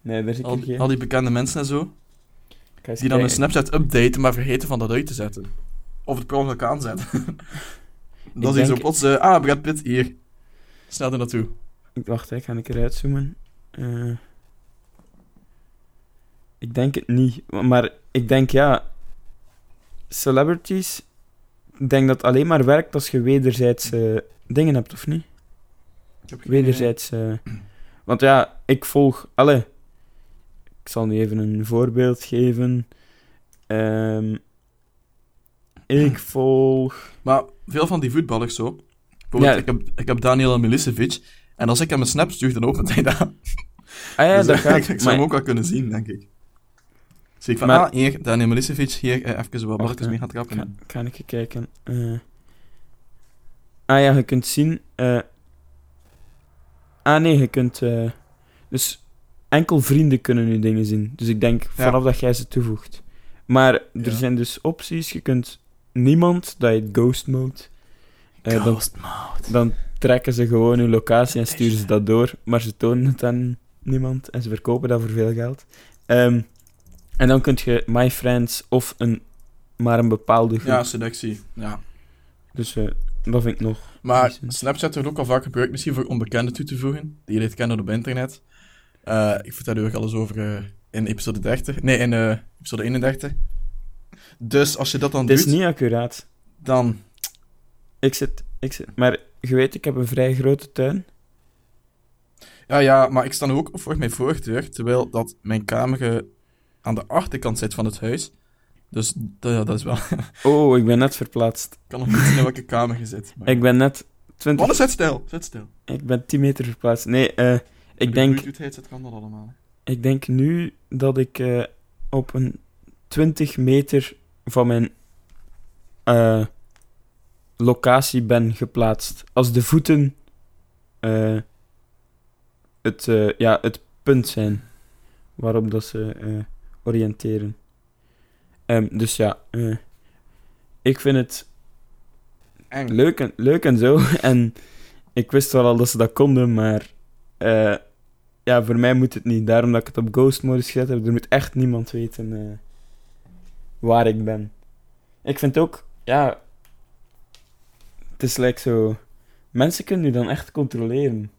S5: Nee, daar zit
S4: al,
S5: geen.
S4: al die bekende mensen en zo, die dan hun
S5: kijken.
S4: Snapchat updaten, maar vergeten van dat uit te zetten. Of het per ongeluk aanzetten. dan zie je zo plots, ah, Brad Pitt, hier. Snel er naartoe.
S5: Ik Wacht, ik ga een keer uitzoomen. Eh, ik denk het niet. Maar ik denk, ja... Celebrities... Ik denk dat het alleen maar werkt als je wederzijds eh, dingen hebt, of niet?
S4: Ik heb geen
S5: Wederzijds... eh, want ja, ik volg... Alle... Ik zal nu even een voorbeeld geven. Ehm, ik volg...
S4: Maar veel van die voetballers zo. Bijvoorbeeld,
S5: Ja.
S4: ik, heb, ik heb Daniel Milicevic. En als ik hem een snap stuur, dan opent hij dat.
S5: Ah ja,
S4: Dus,
S5: dat gaat.
S4: ik, ik zou
S5: maar-
S4: hem ook wel kunnen zien, denk ik. Zie ik van,
S5: Maar-
S4: ah, hier, Daniel Milicevic, hier, eh, even wat mee gaan trappen.
S5: Ga, ga ik kijken. Eh. ah ja, je kunt zien. eh. ah nee, je kunt. dus enkel vrienden kunnen nu dingen zien. Dus ik denk vanaf dat jij ze toevoegt. Maar er
S4: Ja.
S5: zijn dus opties. Je kunt niemand, dat heet ghost mode.
S4: Ghost mode.
S5: dan trekken ze gewoon hun locatie en sturen ze dat door. Maar ze tonen het aan niemand en ze verkopen dat voor veel geld. Ehm, en dan kun je My Friends of een, maar een bepaalde groep.
S4: Ja, selectie. Ja.
S5: Dus eh, dat vind ik nog.
S4: Maar
S5: Decent.
S4: Snapchat wordt ook al vaak gebruikt, misschien voor onbekenden toe te voegen, die je dit kennen op internet. Eh, ik vertel u ook alles over eh, in episode 30. Nee, in eh, episode 31. Dus als je dat dan
S5: Het is
S4: doet,
S5: niet accuraat.
S4: dan...
S5: Ik zit, ik zit. Maar je weet, ik heb een vrij grote tuin.
S4: Ja, ja, maar ik sta nu ook voor mijn voordeur, terwijl dat mijn kamer eh, aan de achterkant zit van het huis. Dus dat, ja, dat is wel... ik
S5: Oh, ik ben net verplaatst.
S4: kan nog niet zien in welke kamer je zit. Maar...
S5: Ik ben net 20.
S4: Wanne, zet stil, zet stil.
S5: Ik ben 10 meter verplaatst. Nee, eh, ik, denk,
S4: Bluetooth zit kan dat allemaal.
S5: ik denk nu dat ik eh, op een 20 meter van mijn eh, locatie ben geplaatst. Als de voeten eh, het, eh, ja, het punt zijn waarop dat ze eh, oriënteren. Ehm, dus ja, ik vind het
S4: Eng.
S5: leuk en, leuk en zo. En ik wist wel al dat ze dat konden, maar ja, voor mij moet het niet. Daarom dat ik het op ghost modus gezet heb. Er moet echt niemand weten waar ik ben. Ik vind ook, ja, Het is like zo... Mensen kunnen je dan echt controleren.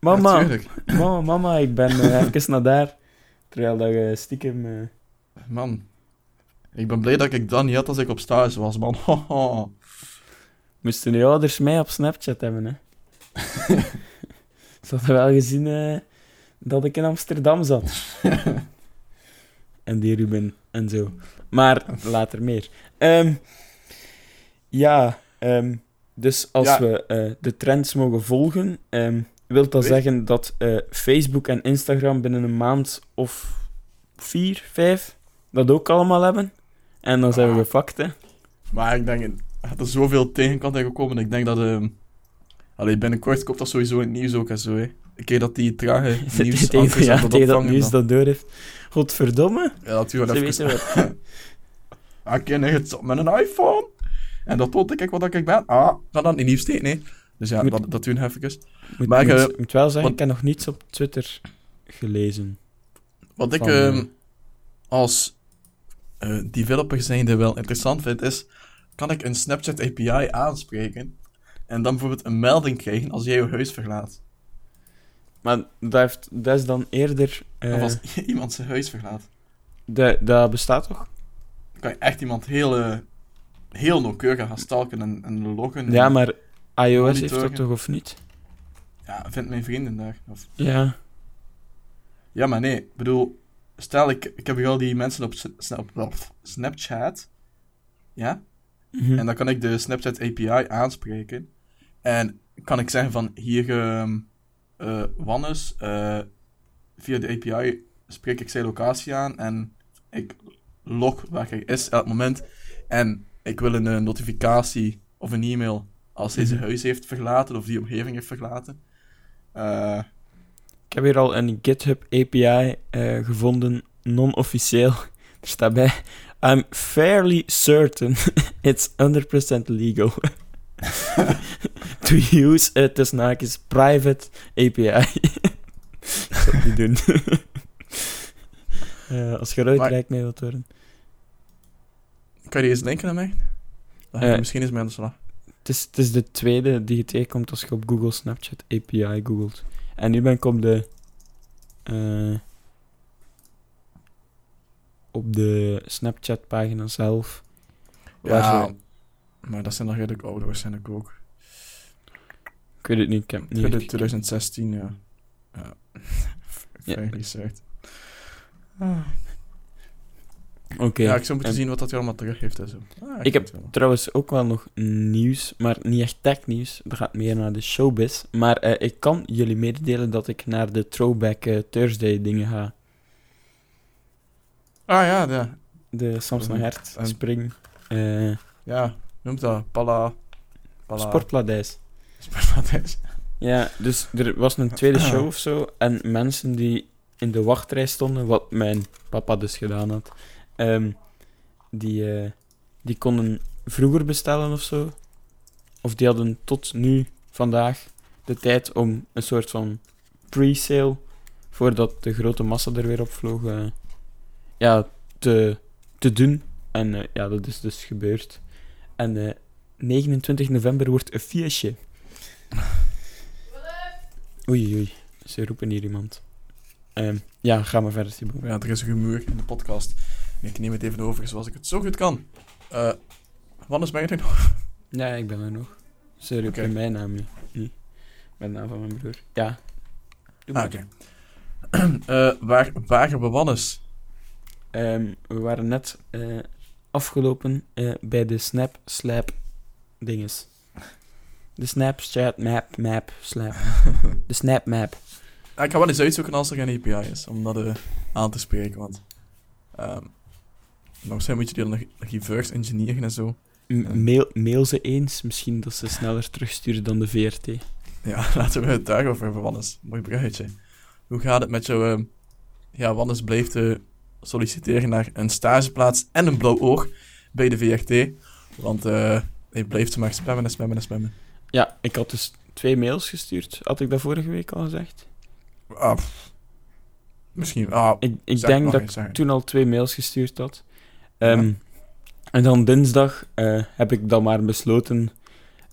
S5: Mama,
S4: Natuurlijk.
S5: mama, mama, ik ben eh, even naar daar. Terwijl dat je stiekem... eh,
S4: Man. Ik ben blij dat ik dat niet had als ik op stage was, man.
S5: Moesten je ouders mij op Snapchat hebben, hè? Ze hadden wel gezien eh, dat ik in Amsterdam zat. en die Ruben en zo. Maar later meer. Ehm, ja, ehm, dus als
S4: Ja.
S5: we eh, de trends mogen volgen, ehm wil dat
S4: Weet-
S5: zeggen dat eh, Facebook en Instagram binnen een maand of vier, vijf dat ook allemaal hebben? En dan zijn we
S4: Ah.
S5: gefakt, hè?
S4: Maar ik denk, er er zoveel tegenkant gekomen. Ik denk dat... ehm allee, binnenkort komt dat sowieso in het nieuws ook en zo, hè. Ik keer dat die trage nieuws
S5: tegen, ja, tegen dat nieuws dat door heeft. Godverdomme.
S4: Ja, dat wel
S5: Ze weten wat.
S4: Ah, ken het zo met een iPhone? En dat toont ik wat ik ben. Ah, dat dan in nieuws steken, hè. Dus ja,
S5: Moet-
S4: dat, dat doen even.
S5: Moet,
S4: Maar,
S5: moet,
S4: eh,
S5: moet wel zeggen,
S4: wat-
S5: ik heb nog niets op Twitter gelezen.
S4: Wat ik
S5: Van,
S4: ehm,
S5: eh,
S4: als eh, developer zijnde wel interessant vind, is... Kan ik een Snapchat API aanspreken en dan bijvoorbeeld een melding krijgen als jij je huis verlaat?
S5: Maar dat, heeft, dat is dan eerder...
S4: Of als iemand zijn huis verlaat.
S5: de, dat bestaat toch?
S4: Dan kan je echt iemand heel, heel nauwkeurig gaan stalken en, en loggen.
S5: Ja,
S4: en-
S5: maar iOS heeft dat toch, of niet?
S4: Ja, vindt mijn vrienden daar. Of...
S5: Ja.
S4: Ja, maar nee. Ik bedoel, stel ik, ik heb hier al die mensen op, op, op Snapchat. Ja?
S5: Mhm.
S4: En dan kan ik de Snapchat API aanspreken. En kan ik zeggen van, hier, ehm eh, Wannes, eh, via de API spreek ik zijn locatie aan en ik log waar hij is elk moment. En ik wil een eh, notificatie of een e-mail als hij zijn
S5: Mhm.
S4: huis heeft verlaten of die omgeving heeft verlaten. Eh,
S5: Ik heb hier al een GitHub API eh, gevonden, non-officieel. Er staat bij, I'm fairly certain it's 100% legal to use tussen haakjes private API. ik zal het niet doen. Als je eruit
S4: Maar-
S5: rijk mee wilt worden.
S4: Kan je eens linken naar mij? Dan ga ik
S5: Eh,
S4: misschien eens mee aan de slag.
S5: Het is, het is de tweede die je tegenkomt als je op Google Snapchat API googelt. En nu ben ik op de... eh, op de Snapchat-pagina zelf.
S4: Ja, maar dat zijn nog redelijk ouder waarschijnlijk ook.
S5: ik weet het niet, ik heb het niet
S4: 20-
S5: gekeken.
S4: 2016, ja. Ja.
S5: Ja.
S4: Fairly Ja, ik zou moeten
S5: en
S4: zien wat dat hij allemaal terug heeft en zo. Ah,
S5: Ik heb-. Trouwens ook wel nog nieuws, maar niet echt technieuws. Dat gaat meer naar de showbiz. Maar eh, ik kan jullie mededelen dat ik naar de Throwback eh, Thursday dingen ga.
S4: Ah ja, ja.
S5: De Samson Hert
S4: en-
S5: Spring eh
S4: Ja, noemt dat. Pala. Pala.
S5: Sportladijs.
S4: Sportladijs.
S5: Ja, dus er was een tweede show of zo. En mensen die in de wachtrij stonden, wat mijn papa dus gedaan had, ehm, die, eh, die konden vroeger bestellen of zo. Of die hadden tot nu, vandaag, de tijd om een soort van pre-sale, voordat de grote massa er weer op vloog, eh, ja, te, te doen. En eh, ja, dat is dus gebeurd. En eh, 29 november wordt een feestje. Oei, oei. Ze roepen hier iemand. Ehm, ja, ga maar verder, Thibaut.
S4: Ja, er is een rumoer in de podcast. Ik neem het even over zoals ik het zo goed kan. Eh Wanneer ben je er nog?
S5: Ja, ik ben er nog. Roepen
S4: Oké.
S5: mijn naam niet. niet. Met de naam van mijn broer. Ja. Doe
S4: Ah,
S5: maar.
S4: oké. Eh, waar waren we Wannes?
S5: Ehm, we waren net eh, afgelopen bij de Snap Slap dinges. De Snapchat Map Map Slap. De Snap Map.
S4: Ah, ik ga wel eens uitzoeken als er geen API is, om dat aan te spreken, want... ehm maar misschien moet je die dan nog reverse engineeren en zo.
S5: M- mail, mail ze eens. Misschien dat ze sneller terugsturen dan de VRT.
S4: Ja, laten we het daarover hebben, Wannes. Mooi bruggetje. Hoe gaat het met jou? ehm, ja, Wannes bleef te solliciteren naar een stageplaats en een blauw oog bij de VRT. Want eh hij bleef ze maar spammen en spammen en spammen.
S5: Ja, ik had dus twee mails gestuurd. Had ik dat vorige week al gezegd?
S4: Ah, misschien. Ah,
S5: Ik, ik denk dat ik toen al twee mails gestuurd had. Ehm, En dan dinsdag eh, heb ik dan maar besloten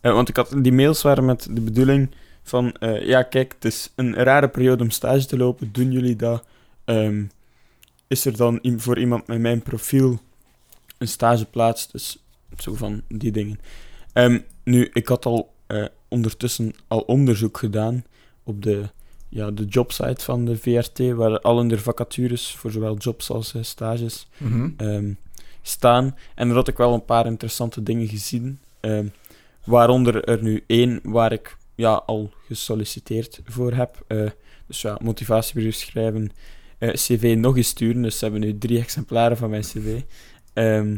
S5: Eh, want ik had, die mails waren met de bedoeling van... eh, ja, kijk, het is een rare periode om stage te lopen. Doen jullie dat? Ehm, is er dan voor iemand met mijn profiel een stageplaats? Dus zo van die dingen. Ehm, nu, ik had al ondertussen al onderzoek gedaan op de, ja, de jobsite van de VRT, waar al hun vacatures voor zowel jobs als stages ehm, staan. En daar had ik wel een paar interessante dingen gezien. Ehm, waaronder er nu één waar ik ja, al gesolliciteerd voor heb. Eh, dus ja, motivatiebrief schrijven, eh, cv nog eens sturen. Dus ze hebben nu drie exemplaren van mijn cv. Ehm,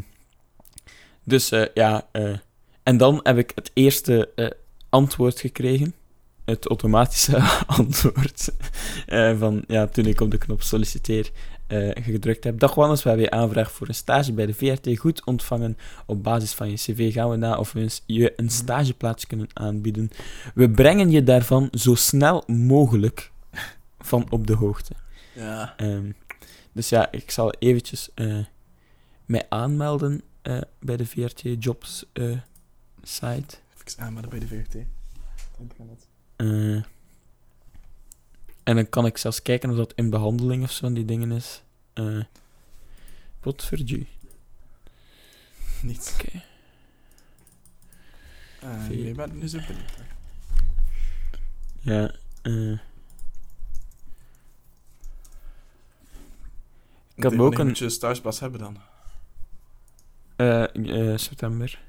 S5: dus eh, ja, en dan heb ik het eerste antwoord gekregen. Het automatische antwoord. eh, van ja, toen ik op de knop solliciteer eh, gedrukt heb. Dag Wannes, we hebben je aanvraag voor een stage bij de VRT goed ontvangen. Op basis van je cv gaan we na of we eens- je een stageplaats kunnen aanbieden. We brengen je daarvan zo snel mogelijk van op de hoogte.
S4: Ja.
S5: Ehm, dus ja, ik zal eventjes eh, mij aanmelden bij de VRT Jobs site.
S4: Even aanmelden bij de VRT.
S5: Eh, en dan kan ik zelfs kijken of dat in behandeling of zo die dingen is. Eh wat verdue.
S4: Niets.
S5: Oké.
S4: Eh,
S5: Vier.
S4: je bent nu zo benieuwd.
S5: Ja. eh Ik had ook een-
S4: moet je een stageplaats hebben dan?
S5: eh, eh, september.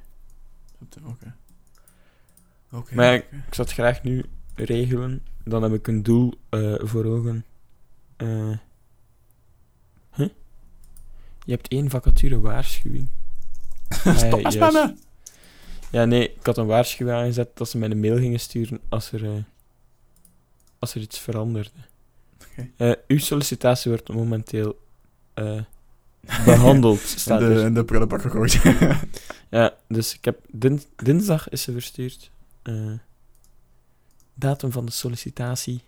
S4: Oké.
S5: Maar. Ik zou het graag nu regelen. Dan heb ik een doel eh, voor ogen. Eh huh? Je hebt één vacature waarschuwing.
S4: Stop
S5: Eh,
S4: maar spammen!
S5: Ja, nee, ik had een waarschuwing aangezet dat ze mij een mail gingen sturen als er, eh, als er iets veranderde.
S4: Oké.
S5: Eh, uw sollicitatie wordt momenteel eh, behandeld,
S4: In
S5: staat
S4: de,
S5: er.
S4: in de prullenbak gegooid.
S5: Ja, dus ik heb dins- dinsdag is ze verstuurd. Eh, datum van de sollicitatie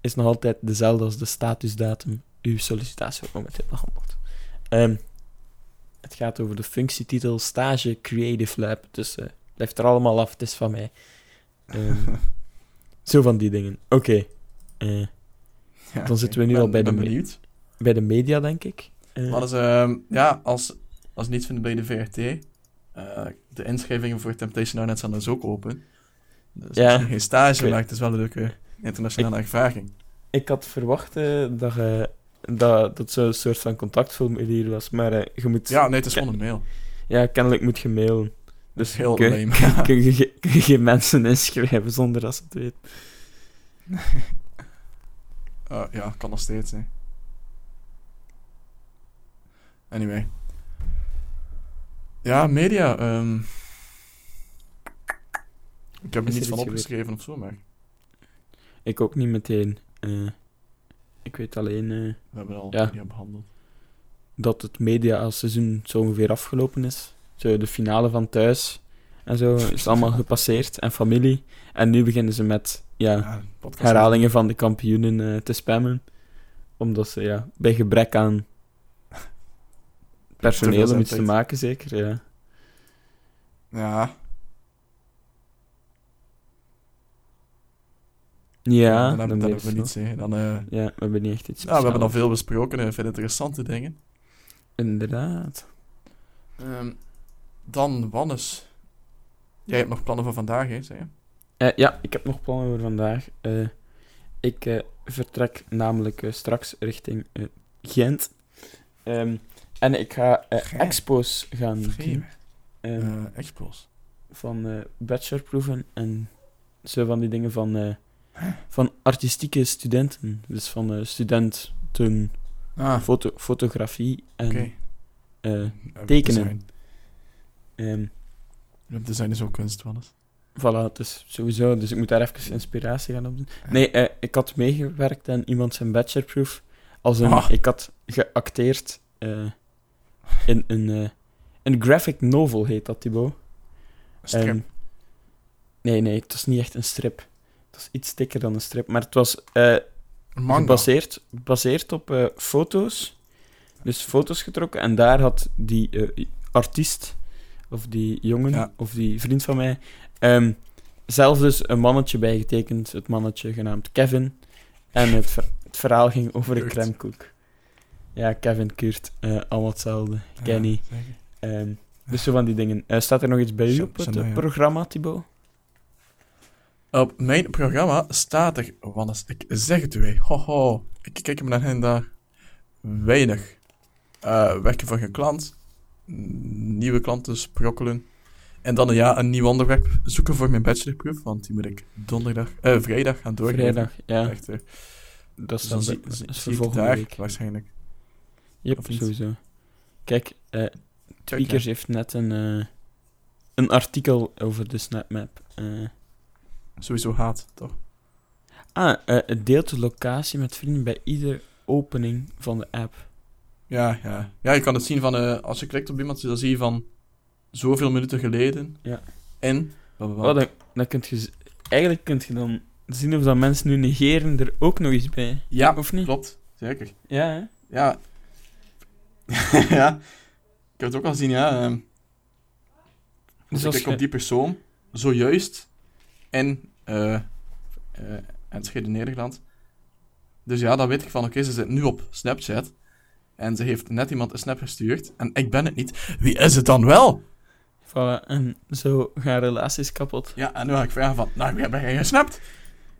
S5: is nog altijd dezelfde als de statusdatum. Uw sollicitatie wordt momenteel behandeld. Ehm, het gaat over de functietitel Stage Creative Lab. Dus eh blijft er allemaal af, het is van mij. Ehm, zo van die dingen. Oké. Eh,
S4: Ja,
S5: Dan zitten we nu al bij de
S4: benieuwd.
S5: bij de media, denk ik. Eh,
S4: Maar dus, ehm, ja, als, als niet vinden bij de VRT, eh, de inschrijvingen voor Temptation Island zijn dus ook open. Dus
S5: Ja.
S4: geen stage, maar het is wel een leuke internationale ervaring.
S5: Ik had verwacht eh, dat, je dat dat zo'n soort van contactformulier was, maar eh, je moet...
S4: Ja, nee, het is gewoon een mail.
S5: Ja, kennelijk moet je mailen.
S4: Dus heel
S5: kun,
S4: lame.
S5: kun, je, kun je geen mensen inschrijven zonder dat ze het weten.
S4: Eh, ja, kan nog steeds, hè. Anyway. Ja, media. ehm, ik heb er niets van opgeschreven of zo, maar
S5: Ik ook niet meteen. Eh, ik weet alleen eh,
S4: we hebben al
S5: Ja.
S4: media behandeld.
S5: dat het media-seizoen zo ongeveer afgelopen is. Zo de finale van thuis en zo is allemaal gepasseerd. En familie. En nu beginnen ze met ja, herhalingen van de kampioenen eh, te spammen. Omdat ze ja, bij gebrek aan personeel om iets te maken, zeker. Ja.
S4: Ja,
S5: Ja,
S4: dan, hebben, dan hebben we niets, hè. Dan, eh.
S5: Ja, we hebben niet echt iets
S4: ja, we hebben
S5: speciaals.
S4: veel besproken en veel interessante dingen.
S5: Inderdaad.
S4: Ehm, dan, Wannes. Jij hebt nog plannen voor vandaag, hè, zei je?
S5: Eh, ja, ik heb nog plannen voor vandaag. Eh, ik eh, vertrek namelijk eh, straks richting eh, Gent. Ehm, en ik ga eh, expos gaan doen.
S4: Vergeven.
S5: Ehm,
S4: Eh, expos.
S5: van eh bachelorproeven en zo van die dingen van, eh, van artistieke studenten. Dus van eh, studenten
S4: Ah,
S5: foto fotografie en eh,
S4: Webdesign.
S5: tekenen. ehm,
S4: Webdesign is ook kunst, Wannes.
S5: Voilà, het is sowieso. Dus ik moet daar even inspiratie gaan opdoen. Nee, eh, ik had meegewerkt aan iemand zijn bachelorproof. Als een,
S4: Ah.
S5: Ik had geacteerd eh, in een, eh, een graphic novel, heet dat, Thibaut.
S4: Strip.
S5: Ehm, nee, nee, het was niet echt een strip. Het was iets dikker dan een strip. Maar het was
S4: Manga.
S5: gebaseerd, gebaseerd op eh, foto's. Dus foto's getrokken. En daar had die eh, artiest of die jongen,
S4: Ja.
S5: of die vriend van mij, ehm, zelf dus een mannetje bijgetekend. Het mannetje genaamd Kevin. En het, ver- het verhaal ging over een
S4: Kurt.
S5: crèmekoek. Ja, Kevin, Kurt, allemaal hetzelfde. Kenny.
S4: Ja.
S5: Ehm, dus zo van die dingen. Staat er nog iets bij u op het
S4: nou, ja.
S5: programma, Thibaut?
S4: Op mijn programma staat er, Wannes, ik zeg het u. Hoho, ik kijk hem naar hen daar. Weinig. Eh, werken voor een klant, nieuwe klanten sprokkelen. En dan ja, een nieuw onderwerp zoeken voor mijn bachelorproef, want die moet ik donderdag, eh, vrijdag gaan doorgeven.
S5: Vrijdag, ja.
S4: Echt, eh,
S5: Dat is dan
S4: dan zie,
S5: is
S4: daar
S5: week.
S4: waarschijnlijk.
S5: Yep,
S4: Of niet?
S5: sowieso. Kijk, eh
S4: Kijk,
S5: Tweakers heeft net een, eh, een artikel over de SnapMap.
S4: Sowieso haat, toch?
S5: ah, eh, het deelt de locatie met vrienden bij iedere opening van de app.
S4: Ja, ja. Ja, je kan het zien van, eh, als je klikt op iemand, dan zie je van zoveel minuten geleden.
S5: Ja.
S4: En.
S5: Oh, dan, dan kunt je... Eigenlijk kun je dan zien of dat mensen nu negeren er ook nog iets bij.
S4: ja,
S5: Of niet?
S4: klopt. Zeker.
S5: Ja, hè?
S4: Ja. ja. Ik heb het ook al gezien, ja. ehm
S5: Dus
S4: dus
S5: als
S4: ik klik
S5: je-
S4: op die persoon, zojuist, en, en Schede Nederland. Dus ja, dan weet ik van, oké, ze zit nu op Snapchat. En ze heeft net iemand een snap gestuurd. En ik ben het niet. Wie is het dan wel?
S5: Voilà, en zo gaan relaties kapot.
S4: Ja, en nu ga ik vragen van, nou, wie heb jij gesnapt?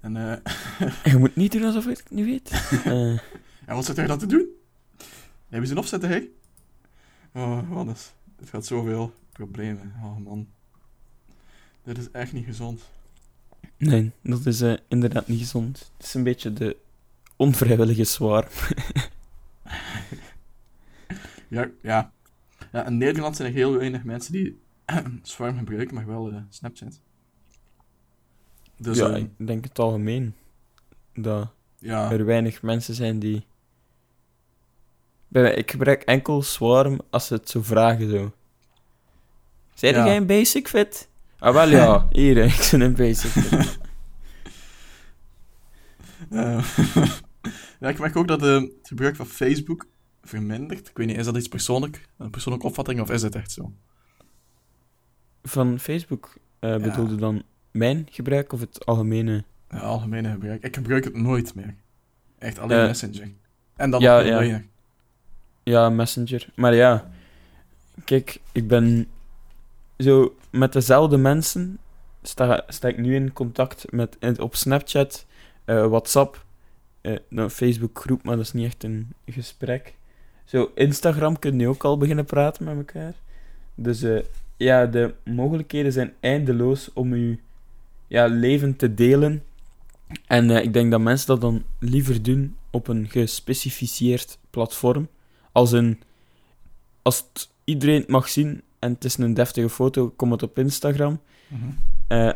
S4: En, eh
S5: En je moet niet doen alsof ik het niet weet.
S4: En wat zit er dan te doen? Hebben ze een opzetten, hè? Oh, wat is... Het gaat zoveel problemen. Oh, man. Dit is echt niet gezond.
S5: Nee, dat is eh, inderdaad niet gezond. Het is een beetje de onvrijwillige zwaar.
S4: Ja, ja. ja, in Nederland zijn er heel weinig mensen die Swarm gebruiken, maar wel eh, Snapchat. Dus
S5: ja,
S4: ja,
S5: ik denk het algemeen. Dat
S4: ja,
S5: er weinig mensen zijn die... Bij mij, ik gebruik enkel Swarm als ze het zo vragen, zo. Zijn
S4: Ja.
S5: jij een basic fit? Ah, wel ja. Hier, ik een basic
S4: ja, ik merk ook dat eh, het gebruik van Facebook vermindert. Ik weet niet, is dat iets persoonlijk? Een persoonlijke opvatting, of is het echt zo?
S5: Van Facebook eh bedoelde dan mijn gebruik of het algemene?
S4: Ja, algemene gebruik. Ik gebruik het nooit meer. Echt alleen
S5: Eh,
S4: Messenger. En dan
S5: ja, ja.
S4: weinig.
S5: Ja, Messenger. Maar ja, kijk, ik ben zo met dezelfde mensen. Sta, ik nu in contact met op Snapchat, eh, WhatsApp, eh nou, Facebook groep, maar dat is niet echt een gesprek. Zo, Instagram kun je ook al beginnen praten met elkaar. Dus eh, ja, de mogelijkheden zijn eindeloos om je ja, leven te delen. En ik denk dat mensen dat dan liever doen op een gespecificeerd platform. Als een... Als iedereen het mag zien en het is een deftige foto, kom het op Instagram.
S4: Mhm.
S5: Eh,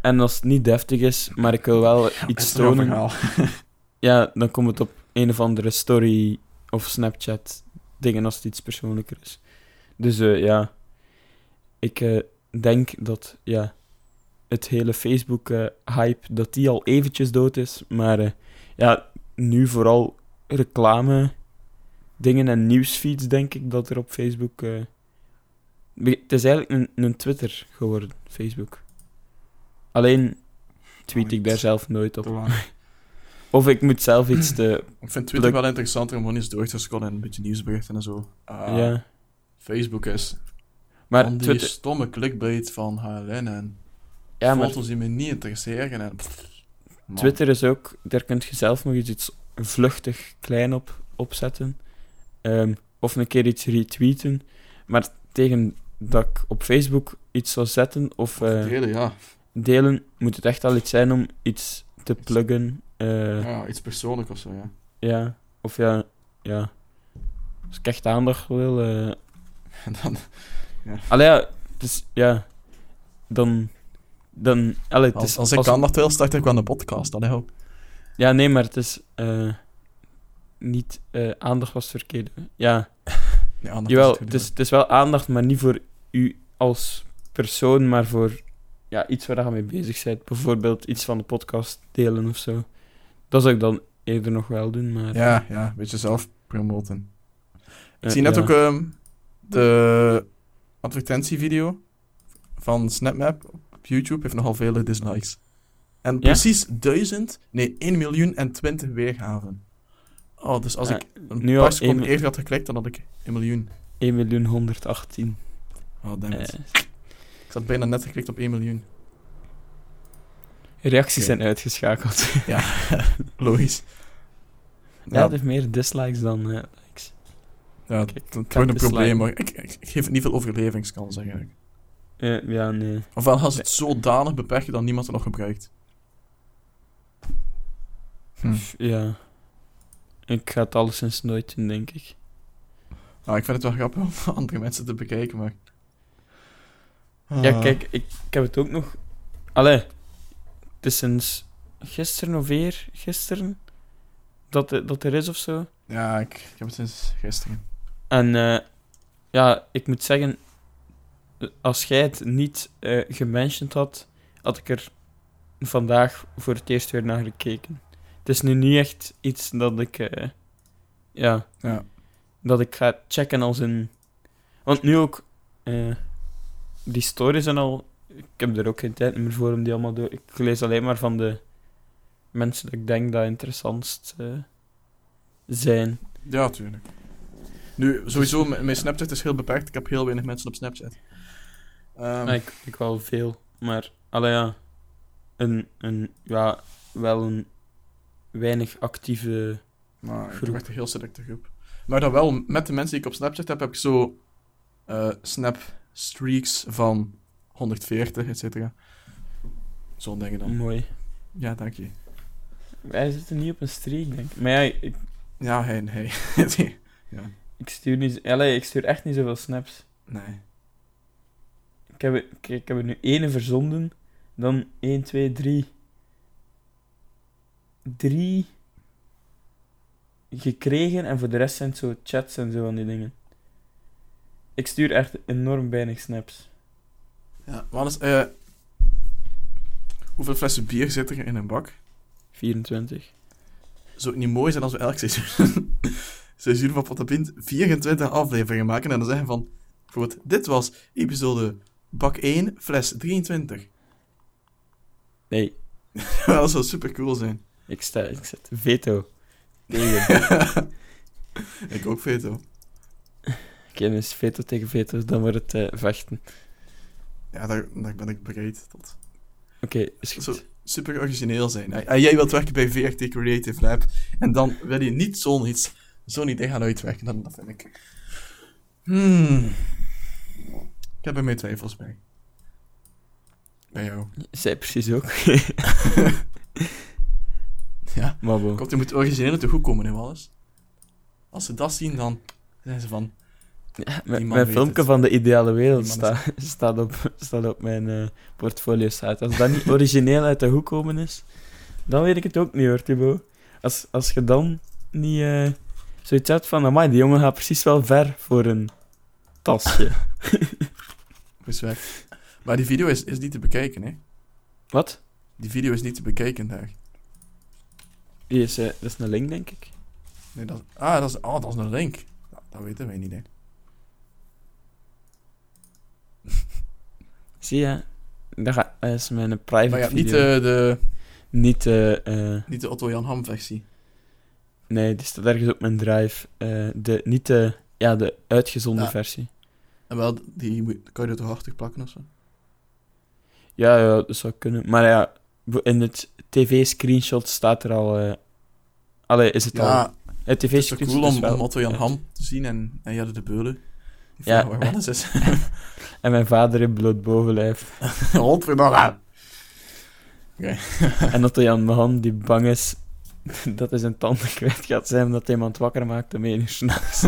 S5: en als het niet deftig is, maar ik wil wel iets tonen, ja, dan komt het op een of andere story of Snapchat dingen als het iets persoonlijker is. Dus eh, ja, ik eh, denk dat ja, het hele Facebook-hype, dat die al eventjes dood is. Maar ja, nu vooral reclame dingen en nieuwsfeeds, denk ik, dat er op Facebook... het is eigenlijk een, een Twitter geworden, Facebook. Alleen tweet ik daar zelf nooit op. Of ik moet zelf iets te...
S4: Ik vind Twitter wel interessanter om gewoon eens door te scrollen en een beetje nieuwsberichten en zo. Ah,
S5: ja.
S4: Facebook is
S5: Maar
S4: die
S5: Twitter...
S4: stomme clickbait van HLN en
S5: Ja, maar
S4: foto's die me niet interesseren. En, man.
S5: Twitter is ook... Daar kun je zelf nog iets, iets vluchtig klein op opzetten. Ehm, of een keer iets retweeten. Maar tegen dat ik op Facebook iets zou zetten of eh,
S4: Delen, ja.
S5: delen, moet het echt al iets zijn om iets te pluggen. eh,
S4: ja. Iets persoonlijk of zo, ja.
S5: ja. Of ja... Ja. Als ik echt aandacht wil... eh,
S4: En dan,
S5: Allee, ja, het is, ja, dan, dan, allee, het
S4: als,
S5: is,
S4: als ik aandacht wil, start ik wel een podcast. Dan ook.
S5: Ja, nee, maar het is, eh, niet, eh, aandacht was het verkeerde. Ja,
S4: Ja, aandacht
S5: jawel,
S4: is,
S5: het is wel aandacht, maar niet voor u als persoon, maar voor, ja, iets waar je mee bezig bent. Bijvoorbeeld iets van de podcast delen of zo. Dat zou ik dan eerder nog wel doen, maar...
S4: Ja, ja, een beetje zelf promoten. Ik
S5: eh,
S4: zie net
S5: ja.
S4: ook ehm, de advertentievideo van SnapMap op YouTube heeft nogal vele dislikes. En
S5: Ja?
S4: precies 1000, nee, 1 miljoen en 20 weergaven. Oh, dus als
S5: Ja,
S4: ik een
S5: nu
S4: paar
S5: al
S4: seconden eerder had geklikt, dan had ik 1 miljoen.
S5: 1 miljoen 118.
S4: Oh, damn it.
S5: Eh,
S4: Ik had bijna net geklikt op 1 miljoen.
S5: reacties zijn uitgeschakeld.
S4: Ja, logisch.
S5: ja,
S4: Ja,
S5: het heeft meer dislikes dan eh, likes.
S4: ja dat gewoon een probleem, maar ik, ik, ik geef het niet veel overlevingskans eigenlijk.
S5: Eh, ja, nee.
S4: Ofwel als het zodanig beperken dat niemand het nog gebruikt. Hm.
S5: Ja. Ik ga het alleszins nooit doen, denk ik.
S4: Nou, ik vind het wel grappig om andere mensen te bekijken, maar...
S5: Ja,
S4: Ah.
S5: kijk, ik, ik heb het ook nog... Allee, het is sinds gisteren of weer gisteren dat, dat er is of zo.
S4: Ja, ik, ik heb het sinds gisteren.
S5: En eh, ja, ik moet zeggen, als jij het niet eh gementiond had, had ik er vandaag voor het eerst weer naar gekeken. Het is nu niet echt iets dat ik, eh, ja,
S4: Ja.
S5: dat ik ga checken als een... Want nu ook, eh, die stories en al, ik heb er ook geen tijd meer voor om die allemaal door... Ik lees alleen maar van de mensen die ik denk dat interessantst eh, zijn.
S4: Ja, tuurlijk. Nu, sowieso, mijn Snapchat is heel beperkt. Ik heb heel weinig mensen op Snapchat. Ehm,
S5: Ja, ik, ik wel veel, maar allee, ja, een, een, ja, wel een weinig actieve.
S4: maar ik
S5: groep.
S4: heb echt een heel selecte groep. Maar dan wel, met de mensen die ik op Snapchat heb, heb ik zo eh, snap streaks van 140, et cetera. Zo'n dingen dan.
S5: Mooi.
S4: Ja, dank je.
S5: Wij zitten niet op een streak, denk ik. Maar ja, ik,
S4: Ja, hij, hij. ja,
S5: ik stuur niet, allee, ik stuur echt niet zoveel snaps.
S4: nee.
S5: Ik heb, ik heb er nu ene verzonden, dan 1, 2, 3. 3 gekregen en voor de rest zijn het zo chats en zo van die dingen. Ik stuur echt enorm weinig snaps.
S4: Ja, anders, eh, hoeveel flessen bier zitten er in een bak?
S5: 24.
S4: Zou het niet mooi zijn als we elk seizoen, seizoen van Potapint 24 afleveringen maken en dan zeggen van, bijvoorbeeld, dit was episode bak 1, fles 23.
S5: Nee,
S4: dat zou super cool zijn.
S5: ik, sta, ik zet veto. Tegen.
S4: ik ook, Veto.
S5: Dus veto tegen veto, dan wordt het eh, vechten.
S4: Ja, daar, daar ben ik bereid tot.
S5: Oké, is goed.
S4: Zo super origineel zijn. En en jij wilt werken bij VRT Creative Lab en dan wil je niet zo'n iets, zo'n idee gaan uitwerken. Dan, dat vind ik... Hmm. Ik heb er mijn twijfels bij. Bij jou.
S5: Zij precies ook.
S4: Ja.
S5: Maar bon.
S4: Komt, je moet origineel te goed komen in Wallis. Als ze dat zien, dan zijn ze van...
S5: Ja, mijn filmpje van de ideale wereld sta, staat, op, staat op mijn eh portfolio site. Als dat niet origineel uit de hoek komen is, dan weet ik het ook niet hoor, Thibaut. Als, als je dan niet eh, zoiets hebt van, amai, die jongen gaat precies wel ver voor een tasje.
S4: Respect. Maar die video is, is niet te bekijken, hè.
S5: Wat?
S4: Die video is niet te bekijken daar.
S5: Die is, eh, dat is een link, denk ik.
S4: Nee, dat, ah, dat is, oh, dat is een link. Nou, dat weten wij niet, hè.
S5: Zie je? Dat, dat is mijn private
S4: Maar ja,
S5: video.
S4: niet de, de,
S5: Niet, eh, eh,
S4: niet de Otto-Jan Ham versie.
S5: nee, die staat ergens op mijn drive. Eh, de, niet de, ja, de uitgezonde
S4: Ja.
S5: versie.
S4: En wel, die moet, kan je er toch achter plakken of zo?
S5: Ja, ja, dat zou kunnen. Maar ja, in het tv-screenshot staat er al... eh allee, is het al...
S4: Ja,
S5: Het
S4: het is toch
S5: tv-screenshot
S4: cool om,
S5: wel
S4: Otto-Jan
S5: uit.
S4: Ham te zien en, en de Beulen. Die
S5: Ja.
S4: vragen waar Wannes is.
S5: En mijn vader in bloot bovenlijf.
S4: Godverdomme.
S5: en dat Jan Mahan, die bang is dat hij zijn tanden kwijt gaat zijn omdat iemand wakker maakt om één uur s'nachts.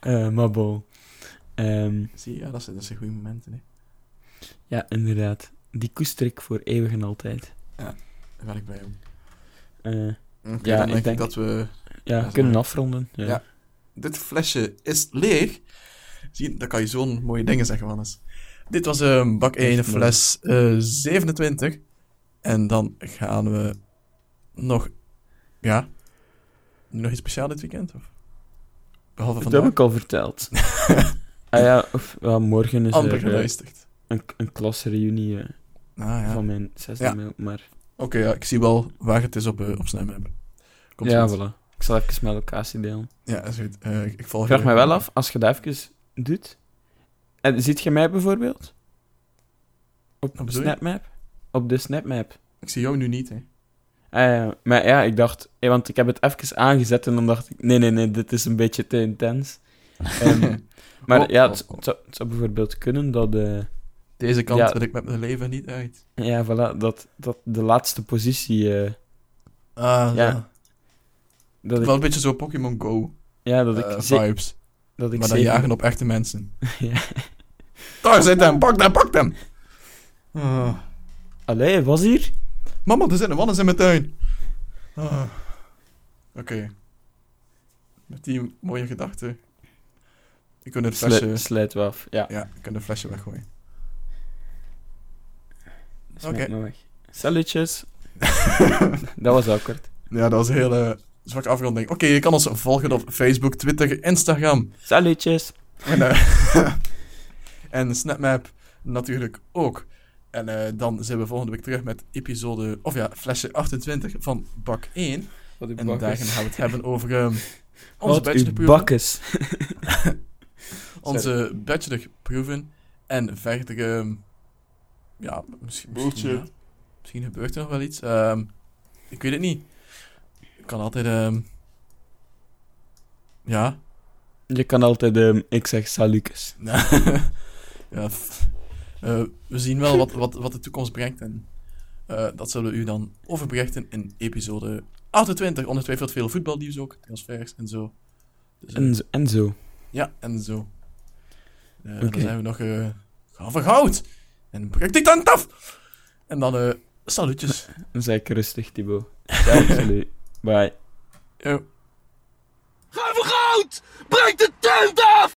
S5: Eh maar bon. Ehm,
S4: Zie je, ja, dat zijn, dat zijn goede momenten, hè.
S5: ja, inderdaad. Die koester ik voor eeuwig en altijd.
S4: Daar ben ik blij om.
S5: Eh, Ja, ik
S4: denk dat we...
S5: ja,
S4: Ja,
S5: kunnen afronden. Ja.
S4: Ja. Dit flesje is leeg. Zie je, dan kan je zo'n mooie dingen zeggen, Wannes. Dit was een bak 1,
S5: Echt mooi.
S4: fles eh 27. En dan gaan we nog... Ja? Nog iets speciaals dit weekend? Of? Behalve
S5: Dat
S4: vandaag?
S5: heb ik al verteld. Ah ja, of, morgen is
S4: amper
S5: er eh,
S4: geluisterd.
S5: een, een klasreunie eh,
S4: Ah, ja.
S5: van mijn zesde
S4: Ja.
S5: mail, maar...
S4: Oké, ja, ik zie wel waar het is op, eh, op. Komt
S5: ja,
S4: goed.
S5: voilà. Ik zal even mijn locatie delen.
S4: Ja, is goed. Eh, ik, ik volg
S5: vraag me wel af, als je dat even doet... En, ziet je mij bijvoorbeeld? Op
S4: je?
S5: SnapMap? Op de SnapMap.
S4: Ik zie jou nu niet, hè.
S5: Ja. Maar ja, ik dacht... eh, want ik heb het even aangezet en dan dacht ik... Nee, nee, nee, dit is een beetje te intens. Ehm, maar
S4: Oh,
S5: ja,
S4: oh,
S5: het,
S4: oh.
S5: het zou, het zou bijvoorbeeld kunnen dat... eh,
S4: Deze kant
S5: Ja.
S4: wil ik met mijn leven niet uit.
S5: ja, voilà, dat, dat de laatste positie... eh,
S4: Ah,
S5: Ja.
S4: ja.
S5: dat
S4: Wel
S5: ik,
S4: een beetje zo Pokémon Go
S5: ja, dat ik,
S4: eh, vibes.
S5: Dat ik
S4: Maar dan jagen op echte mensen.
S5: Ja.
S4: Daar zit hem, pak hem, pak hem! Ah.
S5: Allee, was hier?
S4: Mama, er zitten mannen in mijn tuin. Ah. Oké. Met die mooie gedachte. Ik kan het flesje...
S5: Slu- sluit we af. Ja,
S4: Ja, ik kan het flesje weggooien. Oké.
S5: weg. Salutjes. dat was awkward.
S4: Ja, dat was een zwakke afronding. Oké, je kan ons volgen op Facebook, Twitter, Instagram.
S5: Salutjes.
S4: En, eh, en SnapMap natuurlijk ook. En eh, dan zijn we volgende week terug met episode, of ja, flesje 28 van Bak 1.
S5: Wat
S4: En
S5: bakkes.
S4: gaan we het hebben over ehm, onze bachelorproeven.
S5: bakkes.
S4: Onze bachelorproeven. En verder, ehm, ja, misschien, misschien, ja, misschien gebeurt er nog wel iets. Ehm, ik weet het niet. Kan altijd, ehm, ja,
S5: Je kan altijd, ehm, ik zeg salutjes.
S4: ja, eh, we zien wel wat, wat, wat de toekomst brengt. En eh, dat zullen we u dan overberichten in episode 28. Ongetwijfeld veel voetbalnieuws ook, transfers en zo. Dus, eh,
S5: En, zo- en zo.
S4: ja, en zo. En. Dan zijn we nog gaan van goud. En af. En dan eh salutjes.
S5: Dan zeg ik rustig, Thibaut. Ja, salut. Bye.
S4: Yo.
S1: Ga voor goud! Breek de tent af!